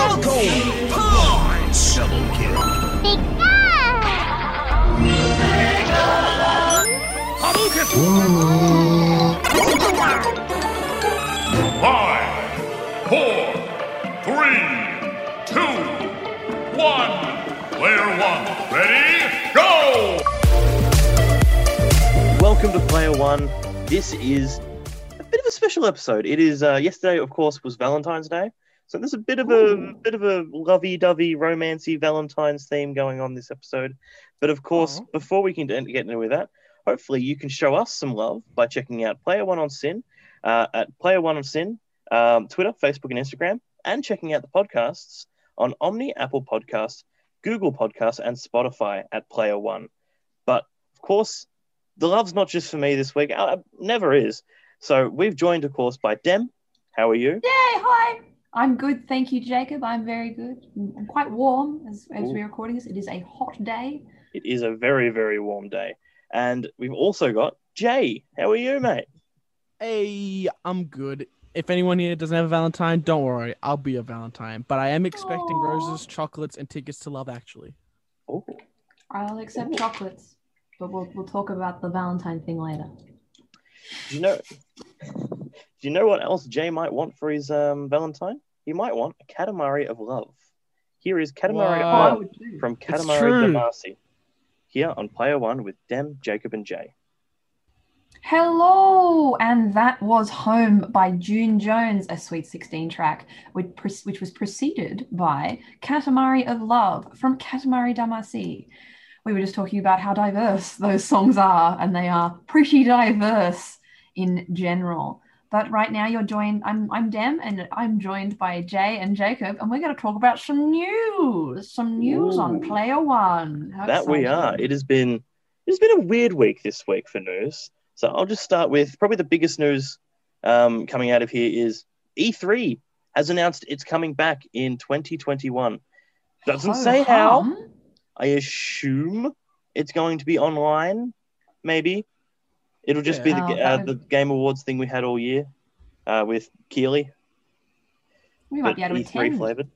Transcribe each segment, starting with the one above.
Punch! Double kill. Five, four, three, two, one. Player one, ready, go! Welcome to Player One. This is a bit of a special episode. It is uh, yesterday, of course, was Valentine's Day, so there's a bit of a bit of a lovey-dovey, romancy Valentine's theme going on this episode. But of course, before we can get into that, hopefully you can show us some love by checking out Player One on SYN uh, at Player One on SYN, um, Twitter, Facebook, and Instagram, and checking out the podcasts on Omni, Apple Podcasts, Google Podcasts, and Spotify at Player One. But of course, the love's not just for me this week. Uh, never is. So we've joined, of course, by Dem. How are you? Yay, hi. I'm good, thank you, Jacob. I'm very good. I'm quite warm as, as we're recording this. It is a hot day. It is a very, very warm day. And we've also got Jay. How are you, mate? Hey, I'm good. If anyone here doesn't have a Valentine, don't worry. I'll be a Valentine. But I am expecting Aw. roses, chocolates, and tickets to Love Actually. Oh, I'll accept Ooh. chocolates, but we'll, we'll talk about the Valentine thing later. do you know? Do you know what else Jay might want for his um, Valentine? He might want a Katamari of love. Here is Katamari Wow. of love oh, from It's Katamari true. Damacy. Here on Player One with Dem, Jacob, and Jay. Hello, and that was Home by June Jones, a Sweet 16 track, which, pre- which was preceded by Katamari of Love from Katamari Damacy. We were just talking about how diverse those songs are, and they are pretty diverse in general. But right now, you're joined. I'm I'm Dem, and I'm joined by Jay and Jacob, and we're going to talk about some news, some news on Player One. How that we are. It has been it's been a weird week this week for news. So I'll just start with probably the biggest news um, coming out of here is E3 has announced it's coming back in 2021. Doesn't say how. I assume it's going to be online. Maybe it'll just be the Oh, uh, the Game Awards thing we had all year uh, with Keighley, We might but be able to E3 attend. flavored.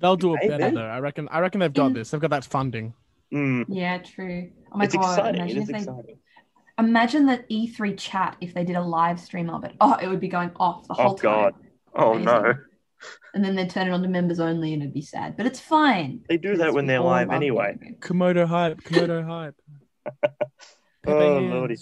They'll do it Maybe. better though. I reckon. I reckon they've got Mm. this. They've got that funding. Mm, Yeah, true. Oh my it's god! exciting. It Imagine is if they exciting. imagine that E3 chat if they did a live stream of it. Oh, it would be going off the Oh, whole time. Oh god. Oh Amazing. no, And then they'd turn it on to members only, and it'd be sad. But it's fine. they do that when they're live anyway. video. Komodo hype. Komodo hype. Pepe Oh, hands. lordy.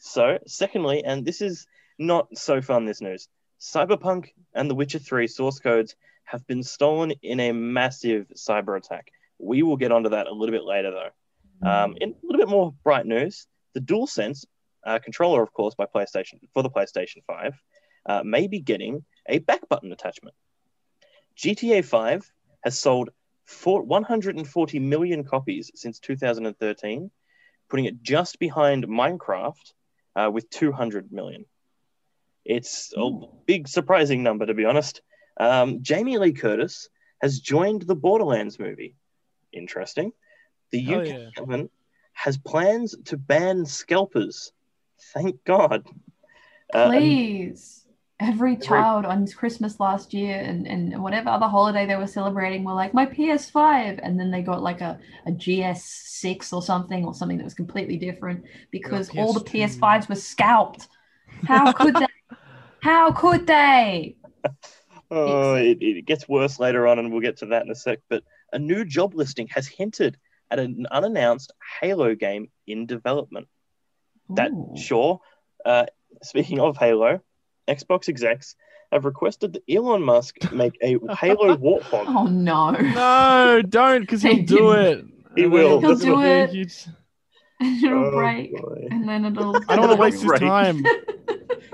So, secondly, and this is not so fun, this news Cyberpunk and The Witcher 3 source codes have been stolen in a massive cyber attack. We will get onto that a little bit later, though. Um, in a little bit more bright news, the DualSense uh, controller, of course, by PlayStation for the PlayStation 5, uh, may be getting a back button attachment. GTA 5 has sold for 140 million copies since 2013, putting it just behind Minecraft uh, with 200 million. It's a big, surprising number, to be honest. Um, Jamie Lee Curtis has joined the Borderlands movie. Interesting. The Hell UK yeah. government has plans to ban scalpers. Thank God. Uh, and- Please. Every child on Christmas last year and, and whatever other holiday they were celebrating were like, my PS5. And then they got like a, a GS6 or something, or something that was completely different because all the PS2. PS5s were scalped. How could they? How could they? Oh, it, it gets worse later on, and we'll get to that in a sec. But a new job listing has hinted at an unannounced Halo game in development. That Ooh. sure. Uh, speaking of Halo, Xbox execs have requested that Elon Musk make a Halo Warthog. Oh no. No, don't, because he'll do it. He will. He'll it'll do be a it. huge- it'll Oh, break. boy. And then it'll I don't want to waste his Break. time.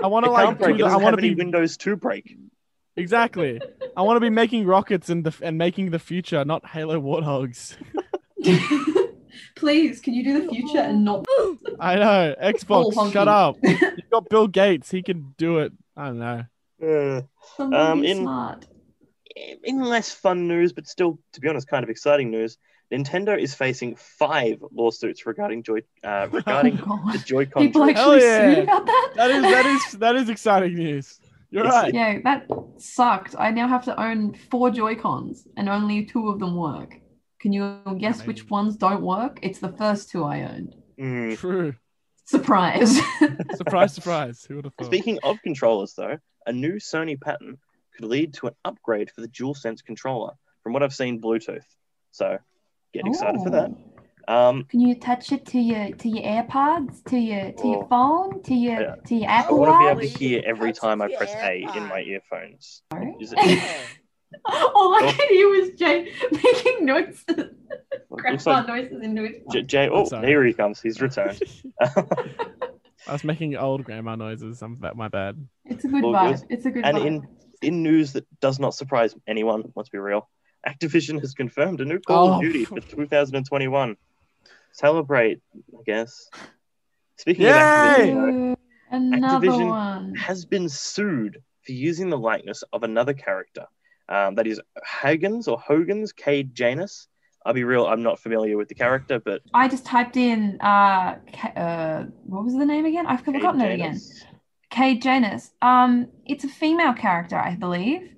I want to like. break. do the- I want to be Windows to break. exactly. I want to be making rockets and the and making the future, not Halo warthogs. Please, can you do the future and not I know. Xbox, shut honky. up. You've got Bill Gates. He can do it. I don't know. Uh, Um, in- smart? in less fun news, but still, to be honest, kind of exciting news, Nintendo is facing five lawsuits regarding Joy uh, regarding oh, the Joy-Con. People joy- Hell actually yeah. sued about that? That is that is that is exciting news. You're It's- right. Yeah, that sucked. I now have to own four Joy Cons and only two of them work. Can you guess which ones don't work? It's the first two I owned. Mm. True. Surprise. Surprise, surprise. Who would have thought? Speaking of controllers, though, a new Sony patent could lead to an upgrade for the DualSense controller. From what I've seen, Bluetooth. So get excited for that. Um, Can you attach it to your to your AirPods, to your to your Oh. phone, to your Yeah. to your Apple? I want to be able to hear every time I your press A in my earphones. Sorry? Is it, All I Oh. could hear was Jay making noises, looks grandpa like noises into his J- Jay. Oh, here he comes. He's returned. I was making old grandma noises. I'm that my bad. It's a good All vibe. good. It's a good And vibe. in in news that does not surprise anyone, let's be real, Activision has confirmed a new Call Oh. of Duty for 2021. Celebrate, I guess. Speaking Yay! of Activision, Ooh, Another Activision one. has been sued for using the likeness of another character. Um, that is Hagen's or Hogan's Cade Janus. I'll be real, I'm not familiar with the character, but I just typed in uh, uh what was the name again? I've Cade forgotten it again. Janus. Kate Janus. Um, it's a female character, I believe.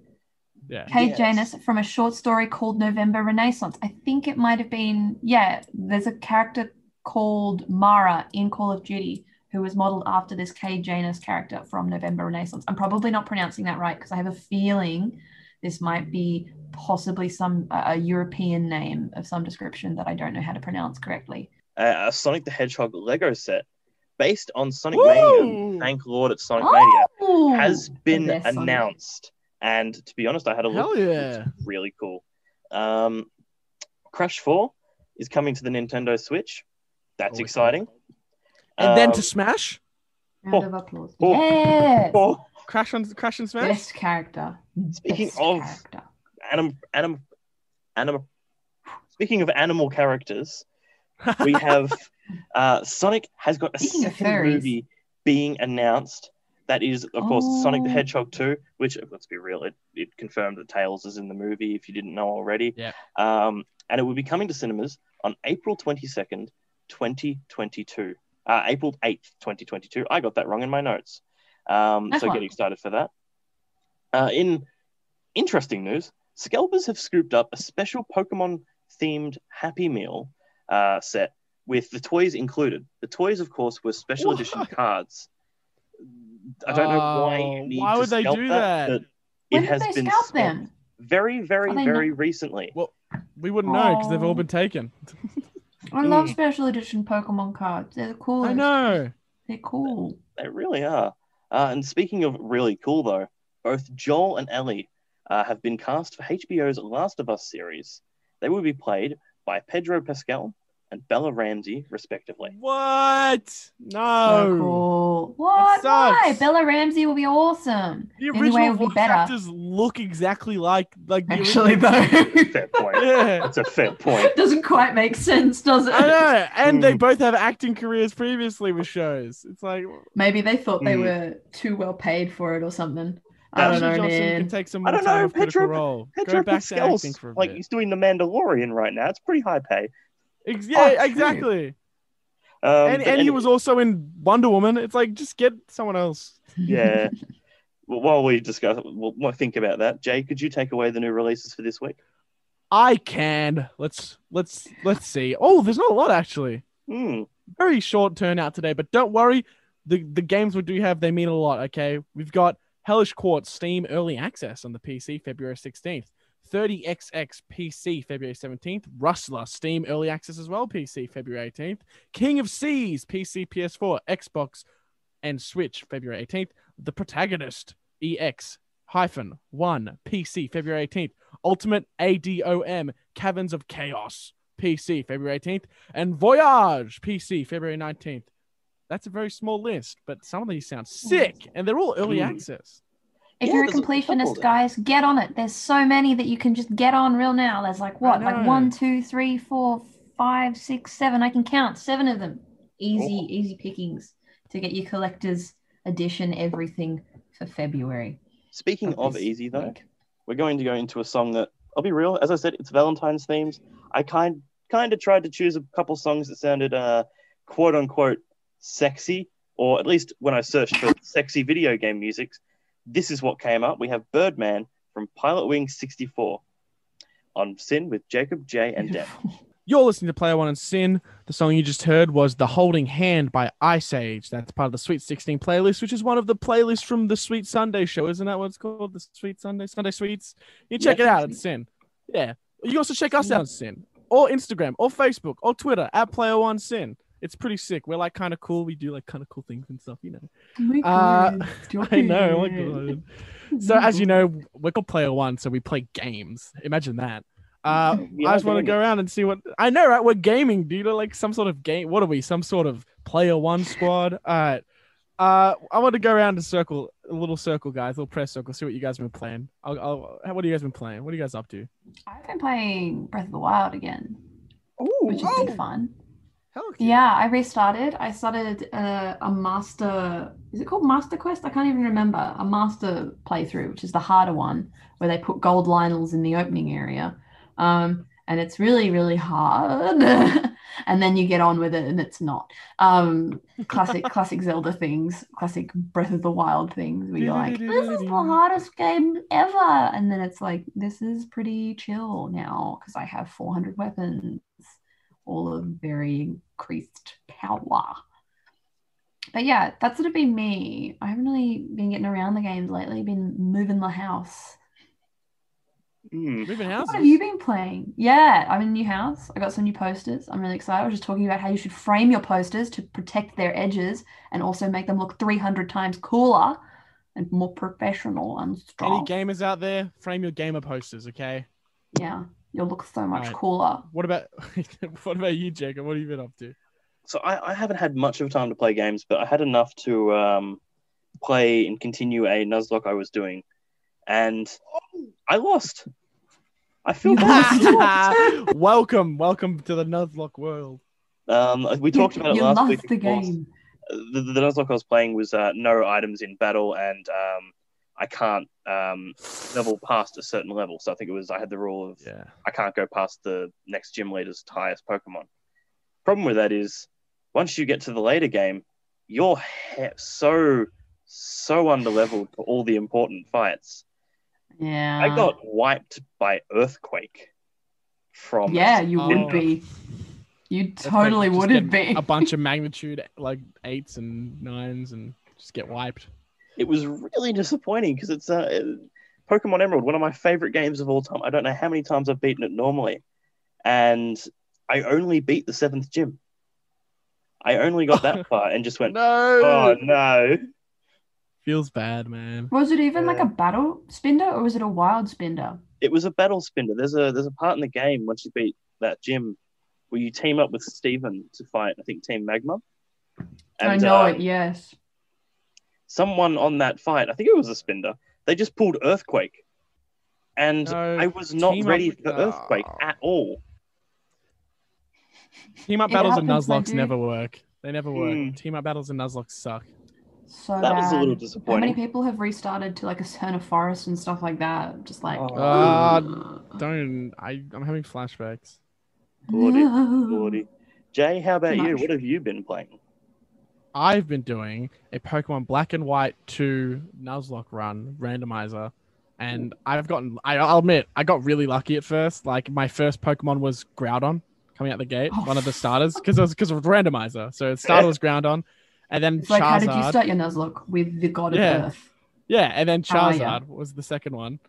Yeah. Kate Yes. Janus from a short story called November Renaissance. I think it might have been, yeah, there's a character called Mara in Call of Duty who was modeled after this Kate Janus character from November Renaissance. I'm probably not pronouncing that right because I have a feeling this might be possibly some a a European name of some description that I don't know how to pronounce correctly. Uh, a Sonic the Hedgehog Lego set based on Sonic Woo! Mania. Thank Lord it's Sonic Mania. Oh, has been best Sonic. announced. And to be honest, I had a look. Hell yeah. It's really cool. Um, Crash 4 is coming to the Nintendo Switch. That's Always exciting. And then Um, to Smash, Round of applause. Oh. Yes. oh, Crash on Crash and Smash. Best character. Speaking Best of- character. Anim, anim, anim, speaking of animal characters, we have uh, Sonic has got a Speaking second movie being announced. That is, of course, Sonic the Oh. Hedgehog 2, which, let's be real, it, it confirmed that Tails is in the movie if you didn't know already. Yeah. Um, and it will be coming to cinemas on April 22nd, 2022. Uh, April 8th, 2022. I got that wrong in my notes. Um, so fine. get excited for that. Uh, in interesting news, Scalpers have scooped up a special Pokemon themed Happy Meal uh, set with the toys included. The toys, of course, were special edition cards. I don't know why Oh, you need why to would they do that, that? but When it did has they been scalp scalped them? very, very, very not- recently. Well, we wouldn't know because they've all been taken. I love Mm. special edition Pokemon cards. They're cool. I know. They're cool. They really are. Uh, and speaking of really cool, though, both Joel and Ellie uh, have been cast for HBO's Last of Us series. They will be played by Pedro Pascal and Bella Ramsey, respectively. What? So No. cool. What? Why? Bella Ramsey will be awesome. The Anyway, original it would be better. actors look exactly like like the Actually, original- though, Fair point. Yeah. That's a fair point. It doesn't quite make sense, does it? I know, and they Mm. both have acting careers previously with shows. It's like Maybe they thought they Hmm. were too well paid for it or something. I Ashley don't know, Johnson man. can take some I more don't time know, off critical Pedro- role. Pedro Go back to acting for a like bit. he's doing the Mandalorian right now. It's pretty high pay. Ex- Oh, yeah, true. exactly. Um, and but and he any- was also in Wonder Woman. It's like just get someone else. yeah. Well, while we discuss, we'll, we'll think about that. Jay, could you take away the new releases for this week? I can. Let's let's let's see. Oh, there's not a lot actually. Hmm. Very short turnout today, but don't worry. The the games we do have they mean a lot. Okay, we've got Hellish Quart Steam Early Access on the PC February 16th. 30XX PC February 17th. Rustler Steam Early Access as well PC February 18th. King of Seas PC PS4 Xbox and Switch February 18th. The Protagonist EX hyphen 1 PC February 18th. Ultimate ADOM Caverns of Chaos PC February 18th. And Voyage PC February 19th. That's a very small list, but some of these sound sick and they're all early Mm. access. If Yeah, you're a there's a completionist, guys, get on it. There's so many that you can just get on real now. There's like what, like one, two, three, four, five, six, seven. I can count seven of them. Easy, Oh. easy pickings to get your collector's edition everything for February. Speaking of this easy though, week. we're going to go into a song that I'll be real. As I said, it's Valentine's themes. I kind kind of tried to choose a couple songs that sounded uh, quote unquote sexy, or at least when I searched for sexy video game music, this is what came up. We have Birdman from Pilot Wing 64 on SYN with Jacob, Jay, and Dan. You're listening to Player One and SYN. The song you just heard was The Holding Hand by Ice Age. That's part of the Sweet 16 playlist, which is one of the playlists from the Sweet Sunday show. Isn't that what it's called? The Sweet Sunday, Sunday Sweets? You check Yeah. it out at SYN. Yeah. You also check us out at SYN, or Instagram, or Facebook, or Twitter at Player One SYN. It's pretty sick. We're like kind of cool. We do like kind of cool things and stuff, you know. Oh my Uh, God, stop I know. Oh my. God. So as you know, we're called Player One, so we play games. Imagine that. Uh, We I just want to go around and see what I know, right? We're gaming, dude. Like some sort of game. What are we? Some sort of Player One squad. All right. Uh, I want to go around a circle, a little circle, guys, a little press circle. See what you guys have been playing. I'll, I'll, what have you guys been playing? What are you guys up to? I've been playing Breath of the Wild again, which has been fun. Hell Yeah, I restarted. I started uh, a master. Is it called Master Quest? I can't even remember. A master playthrough, which is the harder one, where they put gold Lynels in the opening area. Um, and it's really, really hard. and then you get on with it, and it's not. Um, classic, classic Zelda things, classic Breath of the Wild things, where you're like, this is the hardest game ever. And then it's like, this is pretty chill now because I have 400 weapons all of very increased power. But yeah, that's sort of been me. I haven't really been getting around the games lately, been moving the house. Hmm. Moving houses. What have you been playing? Yeah, I'm in a new house. I got some new posters. I'm really excited. I was just talking about how you should frame your posters to protect their edges and also make them look 300 times cooler and more professional and strong. Any gamers out there? Frame your gamer posters, okay? Yeah, you'll look so much Alright. cooler. What about what about you, Jacob? What have you been up to? So I, I haven't had much of a time to play games, but I had enough to um, play and continue a Nuzlocke I was doing, and I lost. I feel You bad. welcome, welcome to the Nuzlocke world. um, we talked you, about it last lost week. the of course. game. The, the Nuzlocke I was playing was uh, no items in battle, and um, I can't um, level past a certain level. So I think it was I had the rule of Yeah. I can't go past the next gym leader's highest Pokemon. Problem with that is, once you get to the later game, you're he- so so underleveled for all the important fights. Yeah. I got wiped by Earthquake from Yeah, you Oh. would be. You totally wouldn't get be. A bunch of magnitude like eights and nines and just get wiped. It was really disappointing because it's uh, Pokemon Emerald, one of my favorite games of all time. I don't know how many times I've beaten it normally, and I only beat the seventh gym. I only got that far and just went, No. oh no. Feels bad, man. Was it even like a battle spinner or was it a wild spinner? it was a battle spinner. There's a there's a part in the game once you beat that gym where you team up with Steven to fight, I think Team Magma. I know uh, it, yes. Someone on that fight, I think it was a spinner, they just pulled Earthquake. And No, I was not team up ready with- for Earthquake Oh. at all. Team up It battles and happens, my Nuzlockes never work. They never work. Hmm. Team up battles and Nuzlocke suck. So That was a bad. little How many people have restarted to like a Cerner Forest and stuff like that? Just like Oh. Uh, Don't I? I'm having flashbacks. Lordy, no. Lordy. Jay, how about Too you? much. What have you been playing? I've been doing a Pokemon Black and White 2 Nuzlocke run randomizer, and I've gotten. I, I'll admit, I got really lucky at first. Like my first Pokemon was Groudon coming out the gate, Oh, one of the starters, because it was because of randomizer. So it started was Groudon, and then It's like, how did you Charizard. start your Nuzlocke with the God Yeah. of Earth? Yeah, and then How are ya? Charizard was the second one.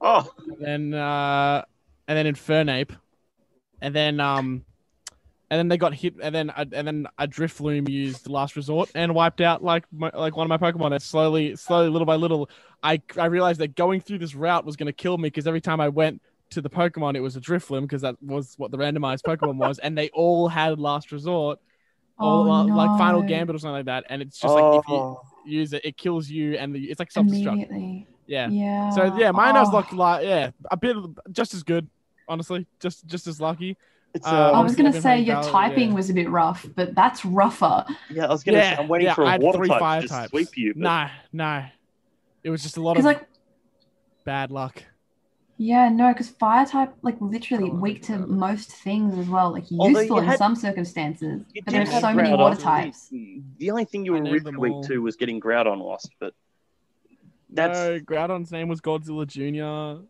Oh, And then uh, and then Infernape, and then um, and then they got hit, and then and then a Drifloon used Last Resort and wiped out like my, like one of my Pokemon. And slowly, slowly, little by little, I I realized that going through this route was going to kill me because every time I went to the Pokemon, it was a Drifloon because that was what the randomized Pokemon was, and they all had Last Resort. Oh, Or uh, like Final no. Gambit or something like that, and it's just like if you oh. use it, it kills you, and the, it's like self destruct. Yeah. Yeah. So yeah, mine oh. Nuzlocke like yeah, a bit just as good, honestly, just just as lucky. It's, uh, I was gonna say your Valor, typing yeah. was a bit rough, but that's rougher. yeah, I was gonna yeah, say, I'm waiting yeah, for I a had water three type fire to types. sweep you. But Nah, nah, it was just a lot of like bad luck. yeah, no, because fire type like literally weak to God. most things as well, like useful you in some circumstances. But did there's so many Groudon. water types. The only thing you were really them weak to was getting Groudon lost, but That's No, Groudon's name was Godzilla Jr.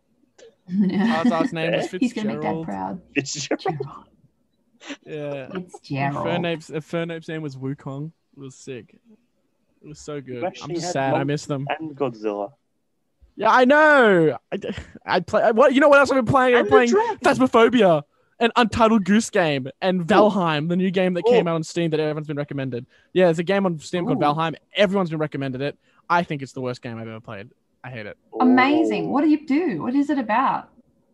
Yeah. Charizard's name was He's gonna make Dad Fitzgerald. proud. it's just Gerald. Yeah. It's And Gerald. Fernape's, Fernape's name was Wukong. It was sick. It was so good. I'm just had sad. I Mon- miss them. and Godzilla. Yeah, I know. I, I play. What you know? What else I've been playing? I'm And the playing. Phasmophobia and Untitled Goose Game and Valheim, the new game that came Oh. out on Steam that everyone's been recommended. Yeah, there's a game on Steam called Ooh. Valheim. Everyone's been recommended it. I think it's the worst game I've ever played. I hate it. Amazing. What do you do? What is it about?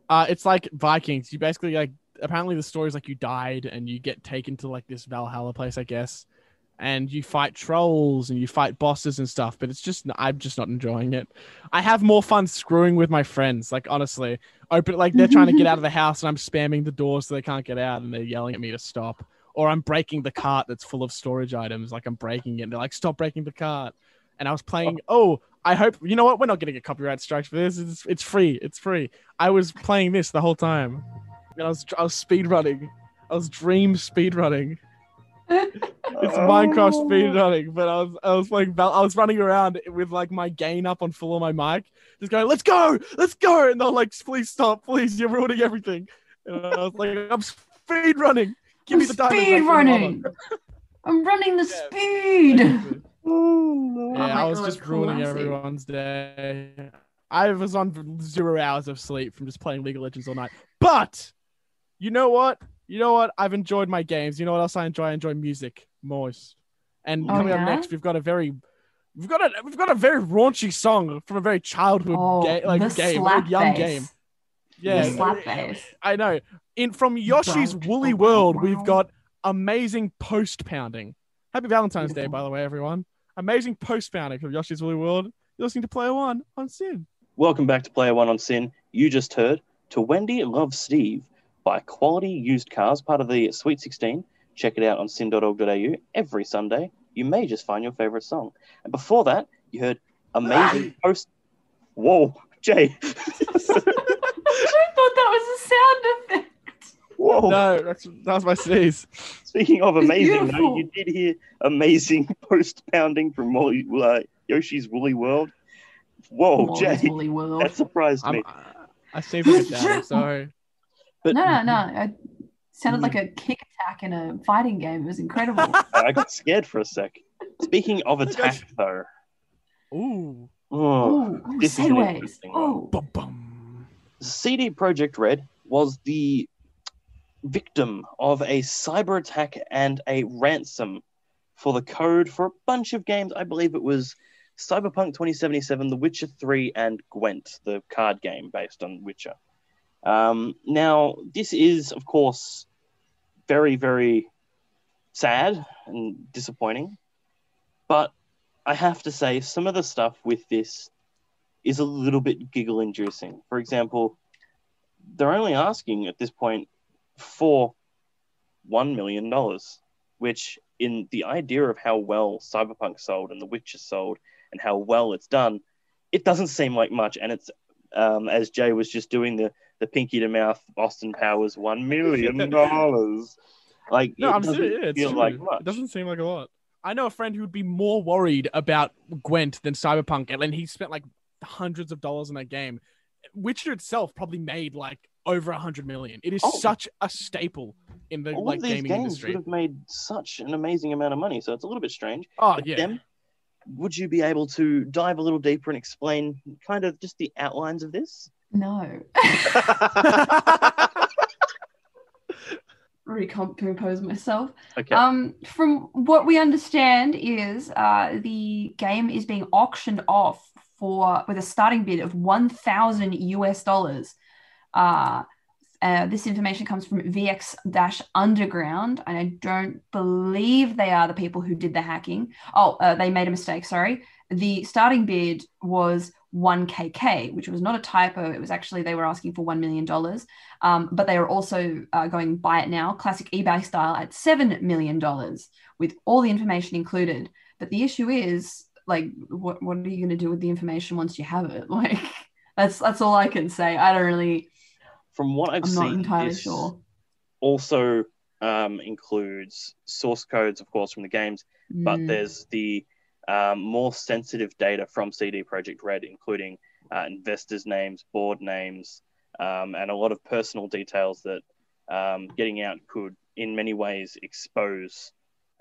Uh, it's like Vikings. You basically like apparently the story's like you died and you get taken to like this Valhalla place, I guess, and you fight trolls and you fight bosses and stuff. But it's just I'm just not enjoying it. I have more fun screwing with my friends. Like honestly, open like they're trying to get out of the house and I'm spamming the doors so they can't get out and they're yelling at me to stop. Or I'm breaking the cart that's full of storage items. Like I'm breaking it. And they're like, stop breaking the cart. And I was playing. Oh. oh, I hope you know what. We're not getting a copyright strike for this. It's, it's free. It's free. I was playing this the whole time. And I was I was speed running. I was dream speed running. It's Minecraft oh. speed running, but I was I was Val- I was running around with like my gain up on full on my mic, just going, "Let's go, let's go!" And they're like, "Please stop, please, you're ruining everything." And I was like, "I'm speed running. Give me the speed running. I'm running the Yeah. speed. them." Oh, Yeah, I was God, just ruining classic. everyone's day. I was on zero hours of sleep from just playing League of Legends all night. But you know what? You know what? I've enjoyed my games. You know what else I enjoy? I enjoy music most. And Oh, coming yeah? up next, we've got a very we've got a we've got a very raunchy song from a very childhood Oh, ga- like game, a slap very young bass. game. Yeah, slap bass. I know. In from Yoshi's Wow. Woolly World, we've got amazing post pounding. Happy Valentine's Day, by the way, everyone. Amazing post pounding from Yoshi's Woolly World. You're listening to Player One on SYN. Welcome back to Player One on SYN. You just heard To Wendy Loves Steve by Quality Used Cars, part of the Sweet 16. Check it out on syn.org.au every Sunday. You may just find your favorite song. And before that, you heard Amazing Post. Whoa, Jay. I thought that was a sound effect. Whoa. No, that's that was my sneeze. Speaking of amazing, though, you did hear amazing post pounding from Molly, uh, Yoshi's Woolly World. Whoa, Molly's Jay. Woolly World. That surprised I'm, me. I saved it down. I'm sorry. But No, no, no. It sounded like a kick attack in a fighting game. It was incredible. I got scared for a sec. Speaking of attack, though. Ooh. Oh, Ooh, ooh, This is an segues. interesting one. Oh, Bum, bum. CD Projekt Red was the victim of a cyber attack and a ransom for the code for a bunch of games. I believe it was Cyberpunk 2077, The Witcher 3, and Gwent, the card game based on Witcher. Um, now, this is, of course, very, very sad and disappointing. But I have to say, some of the stuff with this is a little bit giggle inducing. For example, they're only asking at this point for $1 million, which, in the idea of how well Cyberpunk sold and The Witcher sold and how well it's done, it doesn't seem like much. And it's, um, as Jay was just doing the, the pinky to mouth, Austin Powers $1 million. like, No, it I'm doesn't serious. Yeah, it's feel true. like much. It doesn't seem like a lot. I know a friend who'd be more worried about Gwent than Cyberpunk, and he spent like hundreds of dollars on that game. Witcher itself probably made like over a hundred million. It is Oh. such a staple in the All like of these gaming games industry. would have made such an amazing amount of money, so it's a little bit strange. Oh But yeah. them, would you be able to dive a little deeper and explain kind of just the outlines of this? no. Recompose myself. Okay. Um, from what we understand is uh, the game is being auctioned off for with a starting bid of 1,000 US dollars. Uh, uh, this information comes from VX Underground, and I don't believe they are the people who did the hacking. Oh, uh, they made a mistake. Sorry. The starting bid was 1KK, which was not a typo. It was actually they were asking for $1 million. Um, but they are also uh, going buy it now, classic eBay style, at $7 million with all the information included. But the issue is, like, what, what are you going to do with the information once you have it? Like, that's that's all I can say. I don't really, From what I've I'm seen, not entirely this sure. also um, includes source codes, of course, from the games, but Mm. there's the um, more sensitive data from CD Projekt Red, including uh, investors' names, board names, um, and a lot of personal details that um, getting out could, in many ways, expose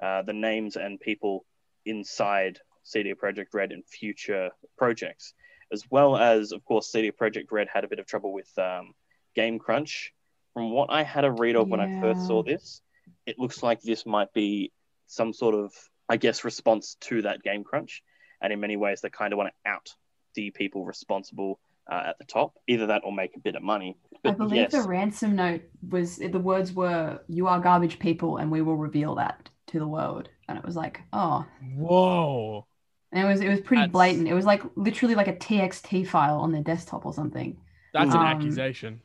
uh, the names and people inside CD Projekt Red in future projects, as well as, of course, CD Projekt Red had a bit of trouble with um, Game Crunch. From what I had a read of when I first saw this, it looks like this might be some sort of, I guess, response to that Game Crunch. And in many ways, they kind of want to out the people responsible uh, at the top. Either that or make a bit of money. I believe yes, the ransom note was the words were "You are garbage people, and we will reveal that to the world." And it was like, oh, Whoa. and it was it was pretty That's- blatant. It was like literally like a TXT file on their desktop or something. That's an Um, accusation.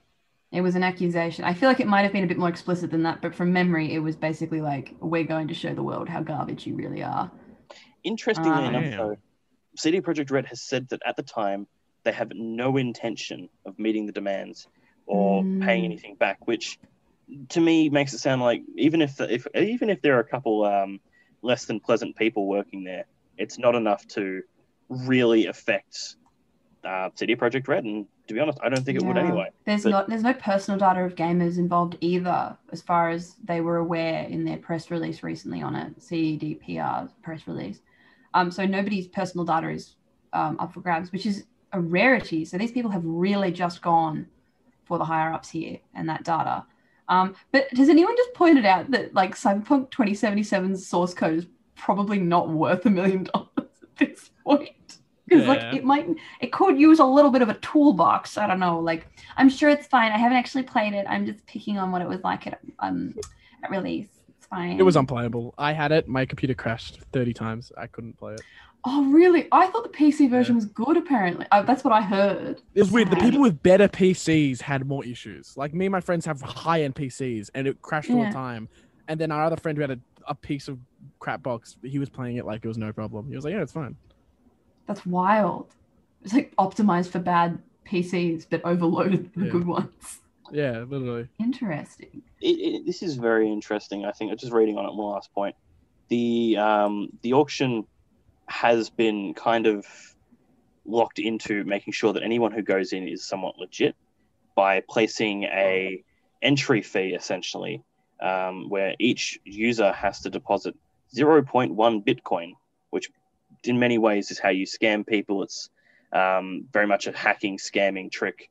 It was an accusation. I feel like it might have been a bit more explicit than that, but from memory, it was basically like, "We're going to show the world how garbage you really are." Interestingly Ah. enough, though, CD Projekt Red has said that at the time they have no intention of meeting the demands or paying Mm. anything back, which to me makes it sound like even if if even if there are a couple um, less than pleasant people working there, it's not enough to really affect uh, CD Projekt Red. And to be honest, I don't think it would anyway. There's But- not there's no personal data of gamers involved either, as far as they were aware in their press release recently on it, CDPR press release. Um, so nobody's personal data is um, up for grabs, which is a rarity. So these people have really just gone for the higher ups here and that data. Um, but has anyone just pointed out that like Cyberpunk 2077's source code is probably not worth a million dollars at this point? Because Yeah. like it might it could use a little bit of a toolbox. I don't know. Like I'm sure it's fine. I haven't actually played it. I'm just picking on what it was like at um at release. It's fine. It was unplayable. I had it. My computer crashed 30 times. I couldn't play it. Oh really? I thought the PC version was good. Apparently, uh, that's what I heard. It was weird. The people with better PCs had more issues. Like me and my friends have high end PCs and it crashed all the time. And then our other friend who had a, a piece of crap box, he was playing it like it was no problem. He was like, yeah, it's fine. That's wild. It's like optimized for bad PCs, but overloaded for Yeah. good ones. Yeah, literally. Interesting. it, it, this is very interesting. I think I'm just reading on it one last point. The um, the auction has been kind of locked into making sure that anyone who goes in is somewhat legit by placing a entry fee essentially, um, where each user has to deposit 0.1 Bitcoin, which in many ways is how you scam people. It's um, very much a hacking, scamming trick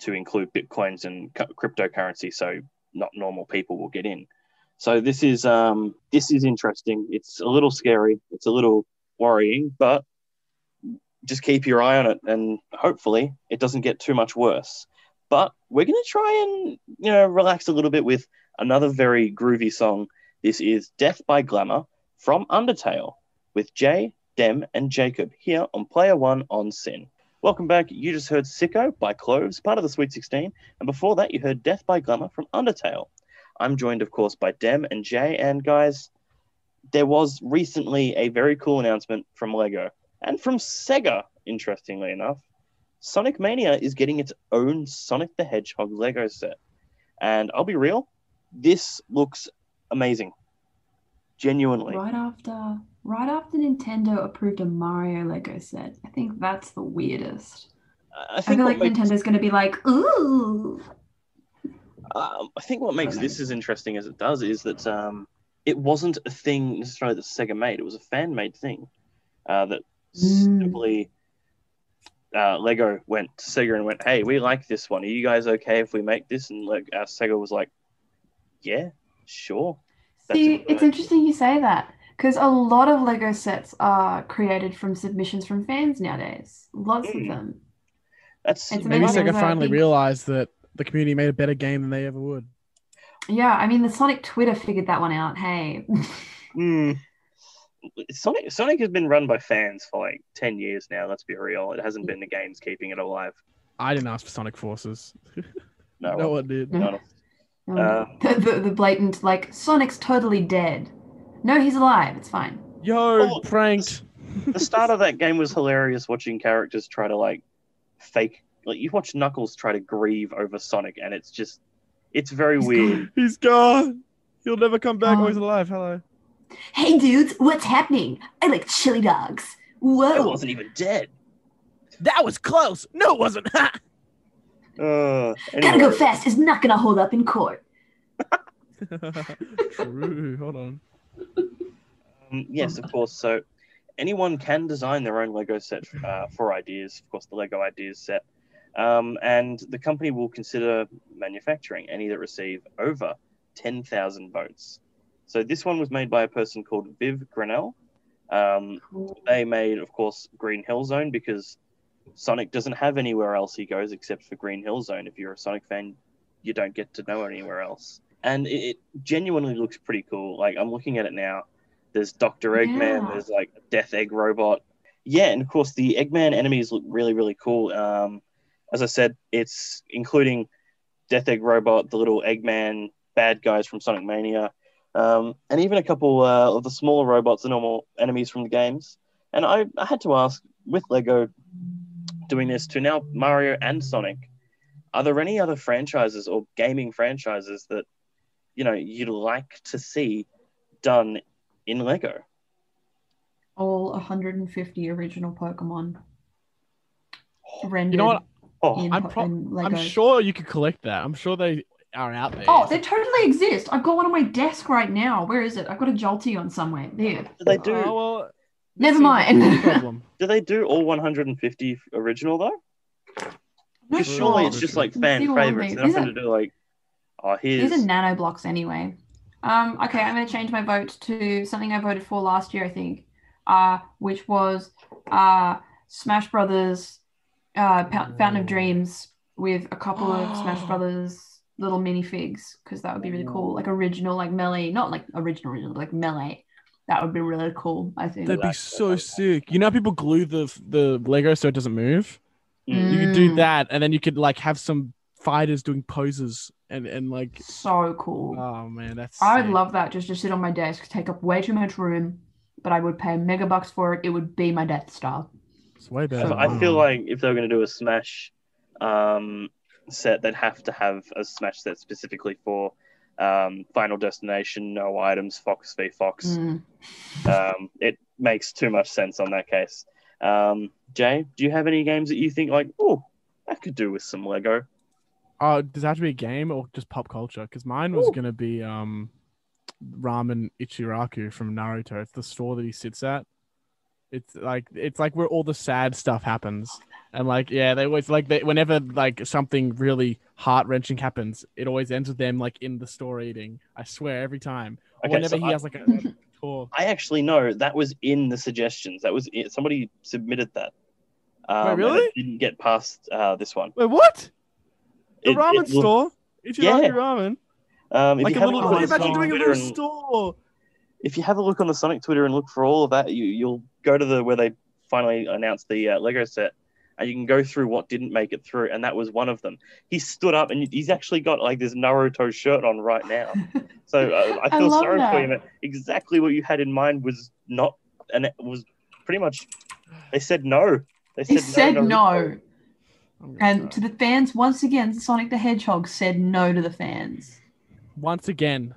to include Bitcoins and cu- cryptocurrency. So not normal people will get in. So this is um, this is interesting. It's a little scary. It's a little worrying, but just keep your eye on it, and hopefully it doesn't get too much worse. But we're gonna try and you know relax a little bit with another very groovy song. This is "Death by Glamour" from Undertale with Jay, Dem, and Jacob here on Player One on SYN. Welcome back. You just heard Sicko by Cloves, part of the Sweet 16. And before that, you heard Death by Glamour from Undertale. I'm joined, of course, by Dem and Jay. And guys, there was recently a very cool announcement from Lego and from Sega, interestingly enough. Sonic Mania is getting its own Sonic the Hedgehog Lego set. And I'll be real, this looks amazing. Genuinely. Right after, right after Nintendo approved a Mario Lego set, I think that's the weirdest. I I feel like makes- Nintendo's going to be like, ooh. Um, I think what makes this as interesting as it does is that um, it wasn't a thing necessarily that Sega made. It was a fan made thing uh, that Mm. simply uh, Lego went to Sega and went, "Hey, we like this one. Are you guys okay if we make this?" And like, uh, Sega was like, "Yeah, sure." That's See, it's interesting you say that because a lot of Lego sets are created from submissions from fans nowadays. Lots of Mm. them. That's It's Maybe amazing. Sega There's finally big- realized that the community made a better game than they ever would. Yeah, I mean, the Sonic Twitter figured that one out. Hey. Hmm. Sonic. Sonic has been run by fans for like ten years now. Let's be real. It hasn't been the games keeping it alive. I didn't ask for Sonic Forces. No, no one did. No. No. Uh, the, the, the blatant, like, Sonic's totally dead. No, he's alive. It's fine. Yo, Oh, pranked. the start of that game was hilarious watching characters try to like fake like you watch Knuckles try to grieve over Sonic and it's just it's very He's weird. gone. He's gone. He'll never come back. Oh. he's alive. Hello. Hey dudes, what's happening? I like chili dogs. Whoa. I wasn't even dead. That was close. No, it wasn't. Uh, Gotta go fast It's not gonna hold up in court. True. Hold on. um, yes, of course. So anyone can design their own Lego set uh, for ideas. Of course, the Lego Ideas set. Um, and the company will consider manufacturing any that receive over 10,000 votes. So this one was made by a person called Viv Grannell. Um, they made, of course, Green Hill Zone because Sonic doesn't have anywhere else he goes except for Green Hill Zone. If you're a Sonic fan, you don't get to know anywhere else. And it, it genuinely looks pretty cool. Like I'm looking at it now. There's Dr. Eggman. Yeah. There's like a Death Egg robot. Yeah, and of course the Eggman enemies look really, really cool. Um, as I said, it's including Death Egg robot, the little Eggman bad guys from Sonic Mania, um, and even a couple uh, of the smaller robots, the normal enemies from the games. And I, I had to ask, with Lego doing this to now Mario and Sonic, are there any other franchises or gaming franchises that you know you'd like to see done in Lego? All 150 original Pokemon oh, rendered. You know what? Oh, in, I'm pro- in Lego. I'm sure you could collect that. I'm sure they are out there. Oh, they totally exist. I've got one on my desk right now. Where is it? I've got a Jolty on somewhere. There. they do? Oh, well, Never mind. problem. Do they do all 150 original though? Not Because sure. surely it's just like fan see favorites. They're not going to do like, oh, here's These are nano blocks anyway. Um, okay, I'm going to change my vote to something I voted for last year, I think, uh, which was uh, Smash Brothers uh, Pou- Fountain of Dreams with a couple of Smash. Brothers little minifigs because that would be really cool. Like original, like melee, not like original, original, but like melee. That would be really cool, I think. That'd be so like that. sick. You know, how people glue the the Lego so it doesn't move. Mm. You could do Mm. that, and then you could like have some fighters doing poses and and like. So cool. Oh man, that's. I would love that just to sit on my desk, take up way too much room, but I would pay mega bucks for it. It would be my Death Star. It's way better. So I feel like if they were going to do a Smash um, set, they'd have to have a Smash set specifically for um, Final Destination, no items, Fox v Fox. Mm. Um, it makes too much sense on that case. Um, Jay, do you have any games that you think like, oh, I could do with some Lego? Oh, does that have to be a game or just pop culture? Because mine was Ooh. gonna be um, Ramen Ichiraku from Naruto. It's the store that he sits at. It's like it's like where all the sad stuff happens, and like yeah, they always like they whenever like something really heart wrenching happens, it always ends with them like in the store eating. I swear every time. Okay, whenever so he I- has like a tour. I actually know that was in the suggestions. That was it. Somebody submitted that. Um, and it really? didn't get past uh, this one. Wait, what? The It- ramen it looked- store? Ichiraku Yeah. ramen? Um, if Like you a little. look on What the imagine doing a little and- store? if you have a look on the Sonic Twitter and look for all of that, you you'll go to the where they finally announced the uh, Lego set, and you can go through what didn't make it through, and that was one of them. He stood up and he's actually got like this Naruto shirt on right now. So uh, I I feel love sorry for him. Exactly what you had in mind was not, and it was pretty much. They said no. They He said, said no. no. Naruto. I'm And cry. to the fans, once again, Sonic the Hedgehog said no to the fans. Once again,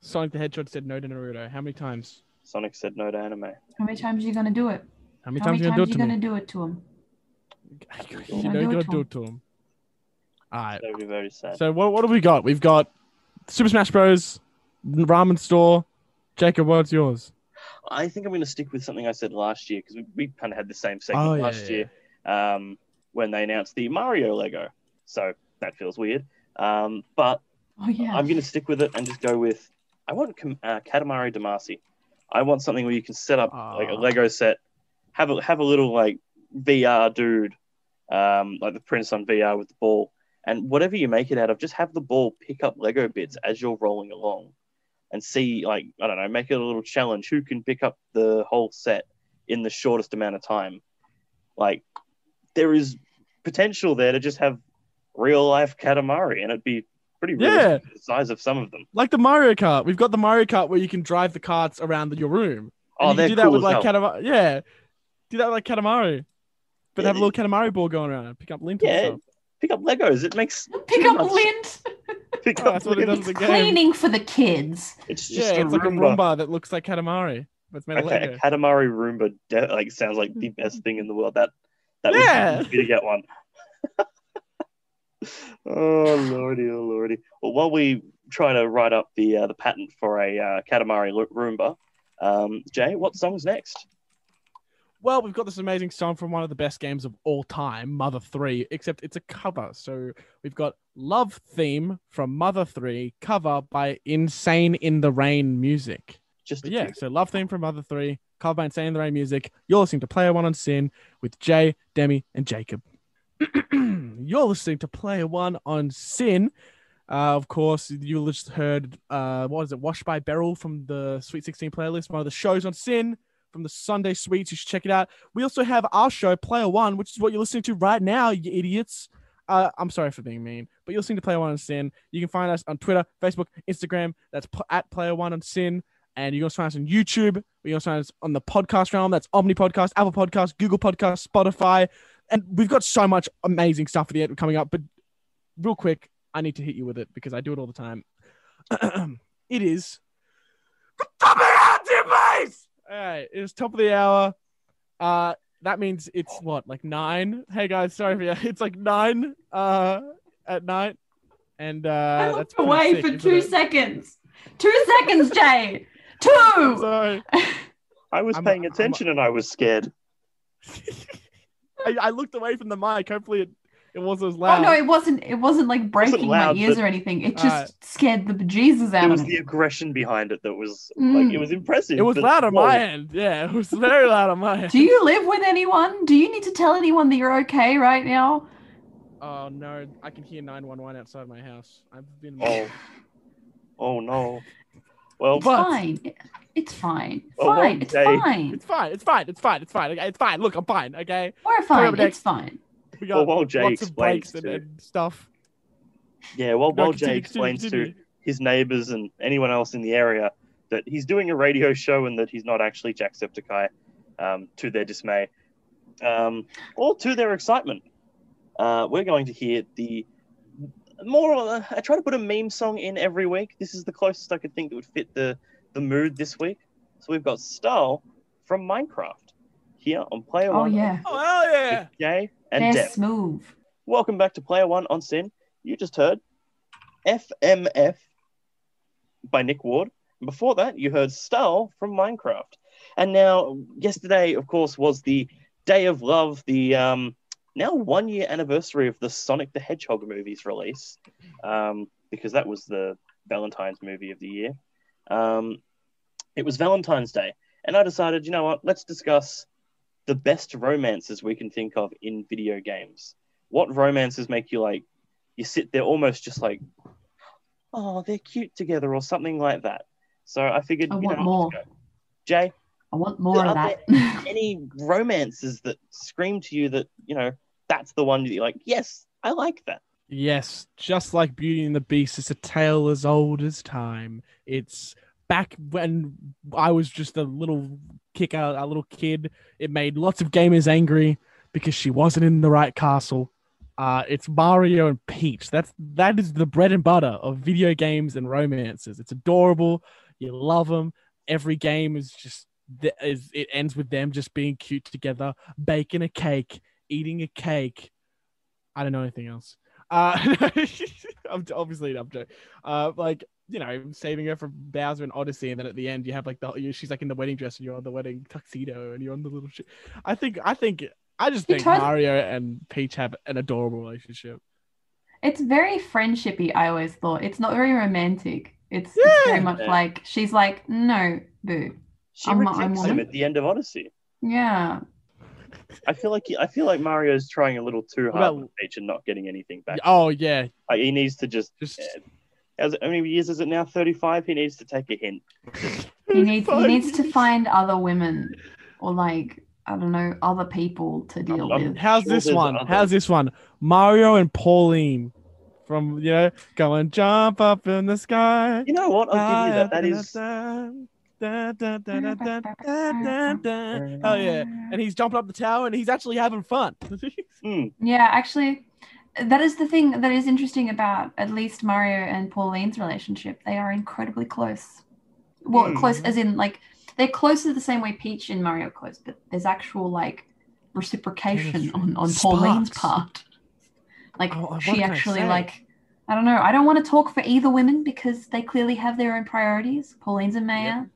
Sonic the Hedgehog said no to Naruto. How many times? Sonic said no to anime. How many times are you going to do it? How many How times many are you times gonna are do you it to going me? to do it to him? You know you gotta do it to him. All right. That would be very sad. So what what do we got? We've got Super Smash Bros. Ramen Store. Jacob, what's yours? I think I'm going to stick with something I said last year because we, we kind of had the same segment Oh, yeah, last yeah, year um, when they announced the Mario Lego. So that feels weird. Um, but Oh, yeah. I'm going to stick with it and just go with I want uh, Katamari Damacy. I want something where you can set up like a Ah. Lego set, have a have a little like VR dude, um, like the Prince on VR with the ball, and whatever you make it out of, just have the ball pick up Lego bits as you're rolling along, and see like I don't know, make it a little challenge. Who can pick up the whole set in the shortest amount of time? Like there is potential there to just have real life Katamari, and it'd be pretty Yeah. the size of some of them. Like the Mario Kart. We've got the Mario Kart where you can drive the carts around your room. Oh, can do that cool with like hell. Katamari. Yeah. Do that with like Katamari. But Yeah, have a little Katamari ball going around and pick up lint Yeah, stuff. pick up Legos. It makes Pick up much- lint. Pick Oh, up that's what it does in the It's game. cleaning for the kids. It's just Yeah, a it's like a Roomba. Roomba that looks like Katamari, but it's made of Lego. a Katamari Roomba de- like sounds like the best thing in the world. That that Yeah. would be to get one. oh lordy, oh lordy. Well, while we try to write up the uh, the patent for a uh, Katamari Roomba, um, Jay, what song's next? Well, we've got this amazing song from one of the best games of all time, Mother 3, except it's a cover. So we've got Love Theme from Mother 3, cover by Insane in the Rain Music. Just yeah, so Love Theme from Mother 3, cover by Insane in the Rain Music. You're listening to Player One on SYN with Jay, Demi, and Jacob. You're listening to Player One on SYN. Uh, of course, you just heard, uh, what is it, Washed by Beryl from the Sweet 16 playlist, one of the shows on SYN from the Sunday Sweets. You should check it out. We also have our show, Player One, which is what you're listening to right now, you idiots. Uh, I'm sorry for being mean, but you're listening to Player One on SYN. You can find us on Twitter, Facebook, Instagram. That's at Player One on SYN. And you can also find us on YouTube. You can also find us on the podcast realm. That's Omni Podcast, Apple Podcast, Google Podcast, Spotify. And we've got so much amazing stuff for the end coming up. But real quick, I need to hit you with it because I do it all the time. it is the hour, Tim Bass! All right, it's top of the hour. Uh, that means it's what, like nine? Hey guys, sorry for you. It's like nine uh at night, and uh, I that's looked pretty away sick, for two it? seconds. Two seconds, Jay. Two. Sorry, I was I'm- paying I'm- attention and I was scared. I, I looked away from the mic. Hopefully, it, it wasn't loud. Oh no, it wasn't. It wasn't like breaking loud, my ears but- or anything. It just Alright. scared the bejesus out of me. It was the aggression behind it that was Mm. like it was impressive. it was loud on my end. Yeah, it was very loud on my end. Do you live with anyone? Do you need to tell anyone that you're okay right now? Oh no, I can hear nine one one outside my house. I've been. Oh, oh no. Well, It's But- fine. It's fine. Well, Fine. It's Jay. fine. It's fine. It's fine. It's fine. It's fine. It's fine. Look, I'm fine. Okay, We're fine. It's fine. We Well, while Jay lots of breaks explains and, to- and stuff. yeah. Well, No, while continue, Jay continue, explains to his neighbors and anyone else in the area that he's doing a radio show and that he's not actually Jacksepticeye, um, to their dismay, um, or to their excitement. Uh, we're going to hear the more. Uh, I try to put a meme song in every week. This is the closest I could think that would fit the the mood this week. So we've got Style from Minecraft here on Player Oh One. yeah. Oh hell yeah! with Jay and They're Deb. smooth. Welcome back to Player One on SYN. You just heard FMF by Nick Ward. And before that, you heard Style from Minecraft. And now, yesterday, of course, was the Day of Love, the um, now one year anniversary of the Sonic the Hedgehog movie's release, um, because that was the Valentine's movie of the year. Um, it was Valentine's Day. And I decided, you know what, let's discuss the best romances we can think of in video games what romances make you like you sit there almost just like oh they're cute together or something like that so i figured I you want know, more. go. jay I want more of Are that. any romances that scream to you that you know that's the one that you're like yes i like that Yes, just like Beauty and the Beast, it's a tale as old as time. It's back when I was just a little kick out, a little kid. It made lots of gamers angry because she wasn't in the right castle. Uh, it's Mario and Peach. That's that is the bread and butter of video games and romances. It's adorable. You love them. Every game is just is it ends with them just being cute together, baking a cake, eating a cake. I don't know anything else. Uh, I'm obviously an object. Uh, like you know, saving her from Bowser and Odyssey, and then at the end you have like the you- she's like in the wedding dress and you're on the wedding tuxedo and you're on the little shit. I think I think I just He think tries- Mario and Peach have an adorable relationship. It's very friendshipy, I always thought. It's not very romantic. It's, it's very much Yeah. like she's like, no, boo. she I'm- rejects I'm him at the end of odyssey Yeah. i feel like he, i feel like mario's trying a little too hard Well- with peach and not getting anything back Oh yeah, like, he needs to just just Yeah. How's it, how many years is it now? 35? He needs to take a hint. He needs he needs to find other women or like I don't know, other people to deal I'm- with. How's Sure this one? other- How's this one? Mario and Pauline from you know, go and jump up in the sky. You know what? I'll give you that. That is. Oh yeah, and he's jumping up the tower and he's actually having fun. Hmm. Yeah, actually, that is the thing that is interesting about at least Mario and Pauline's relationship. They are incredibly close. Well, Hmm. close as in like they're close to the same way Peach and Mario are close, but there's actual like reciprocation on, on Pauline's part. Like Oh, she actually like I don't know. I don't want to talk for either women because they clearly have their own priorities. Pauline's a mayor.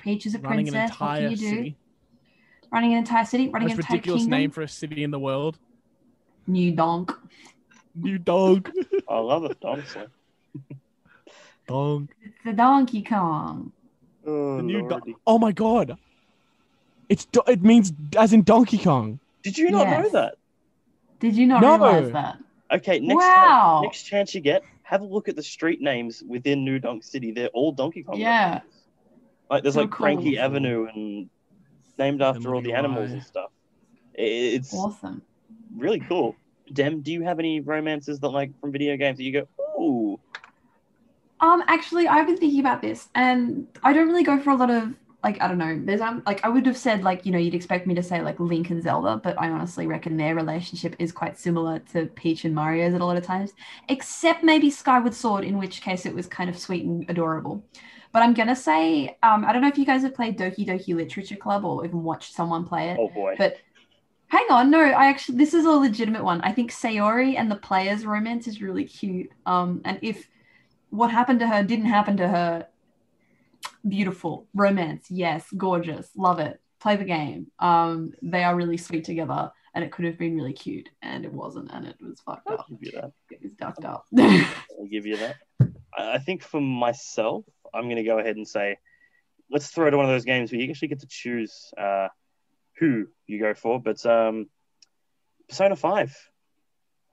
Peach is a Running princess. What can you do? city. Running an entire city. Running Most an entire ridiculous kingdom. name for a city in the world. New Donk. New dog. I love it, honestly. dog. It's the Donkey Kong. Oh, The new do- lordy. oh my god. It's do- it means as in Donkey Kong. Did you not know Yes. that? Did you not No. realize that? Okay, next Wow. time, next chance you get, have a look at the street names within New Donk City. They're all Donkey Kong. Yeah. references. Like there's So like Cranky cool. Avenue and named after all the MWI. animals and stuff. I- It's Awesome. really cool. Dem, do you have any romances that like from video games that you go, ooh, Um, actually, I've been thinking about this, and I don't really go for a lot of like I don't know. There's um like I would have said like you know you'd expect me to say like Link and Zelda, but I honestly reckon their relationship is quite similar to Peach and Mario's at a lot of times, except maybe Skyward Sword, in which case it was kind of sweet and adorable. But I'm gonna say um I don't know if you guys have played Doki Doki Literature Club or even watched someone play it. oh boy. But hang on, no, I actually this is a legitimate one. I think Sayori and the player's romance is really cute. Um, and if what happened to her didn't happen to her, beautiful romance, yes, gorgeous, love it. Play the game. Um, they are really sweet together, and it could have been really cute, and it wasn't, and it was fucked I'll up. give you that. It was ducked up. I'll give you that. I think for myself, I'm going to go ahead and say, let's throw to one of those games where you actually get to choose uh, who you go for. But um, Persona 5,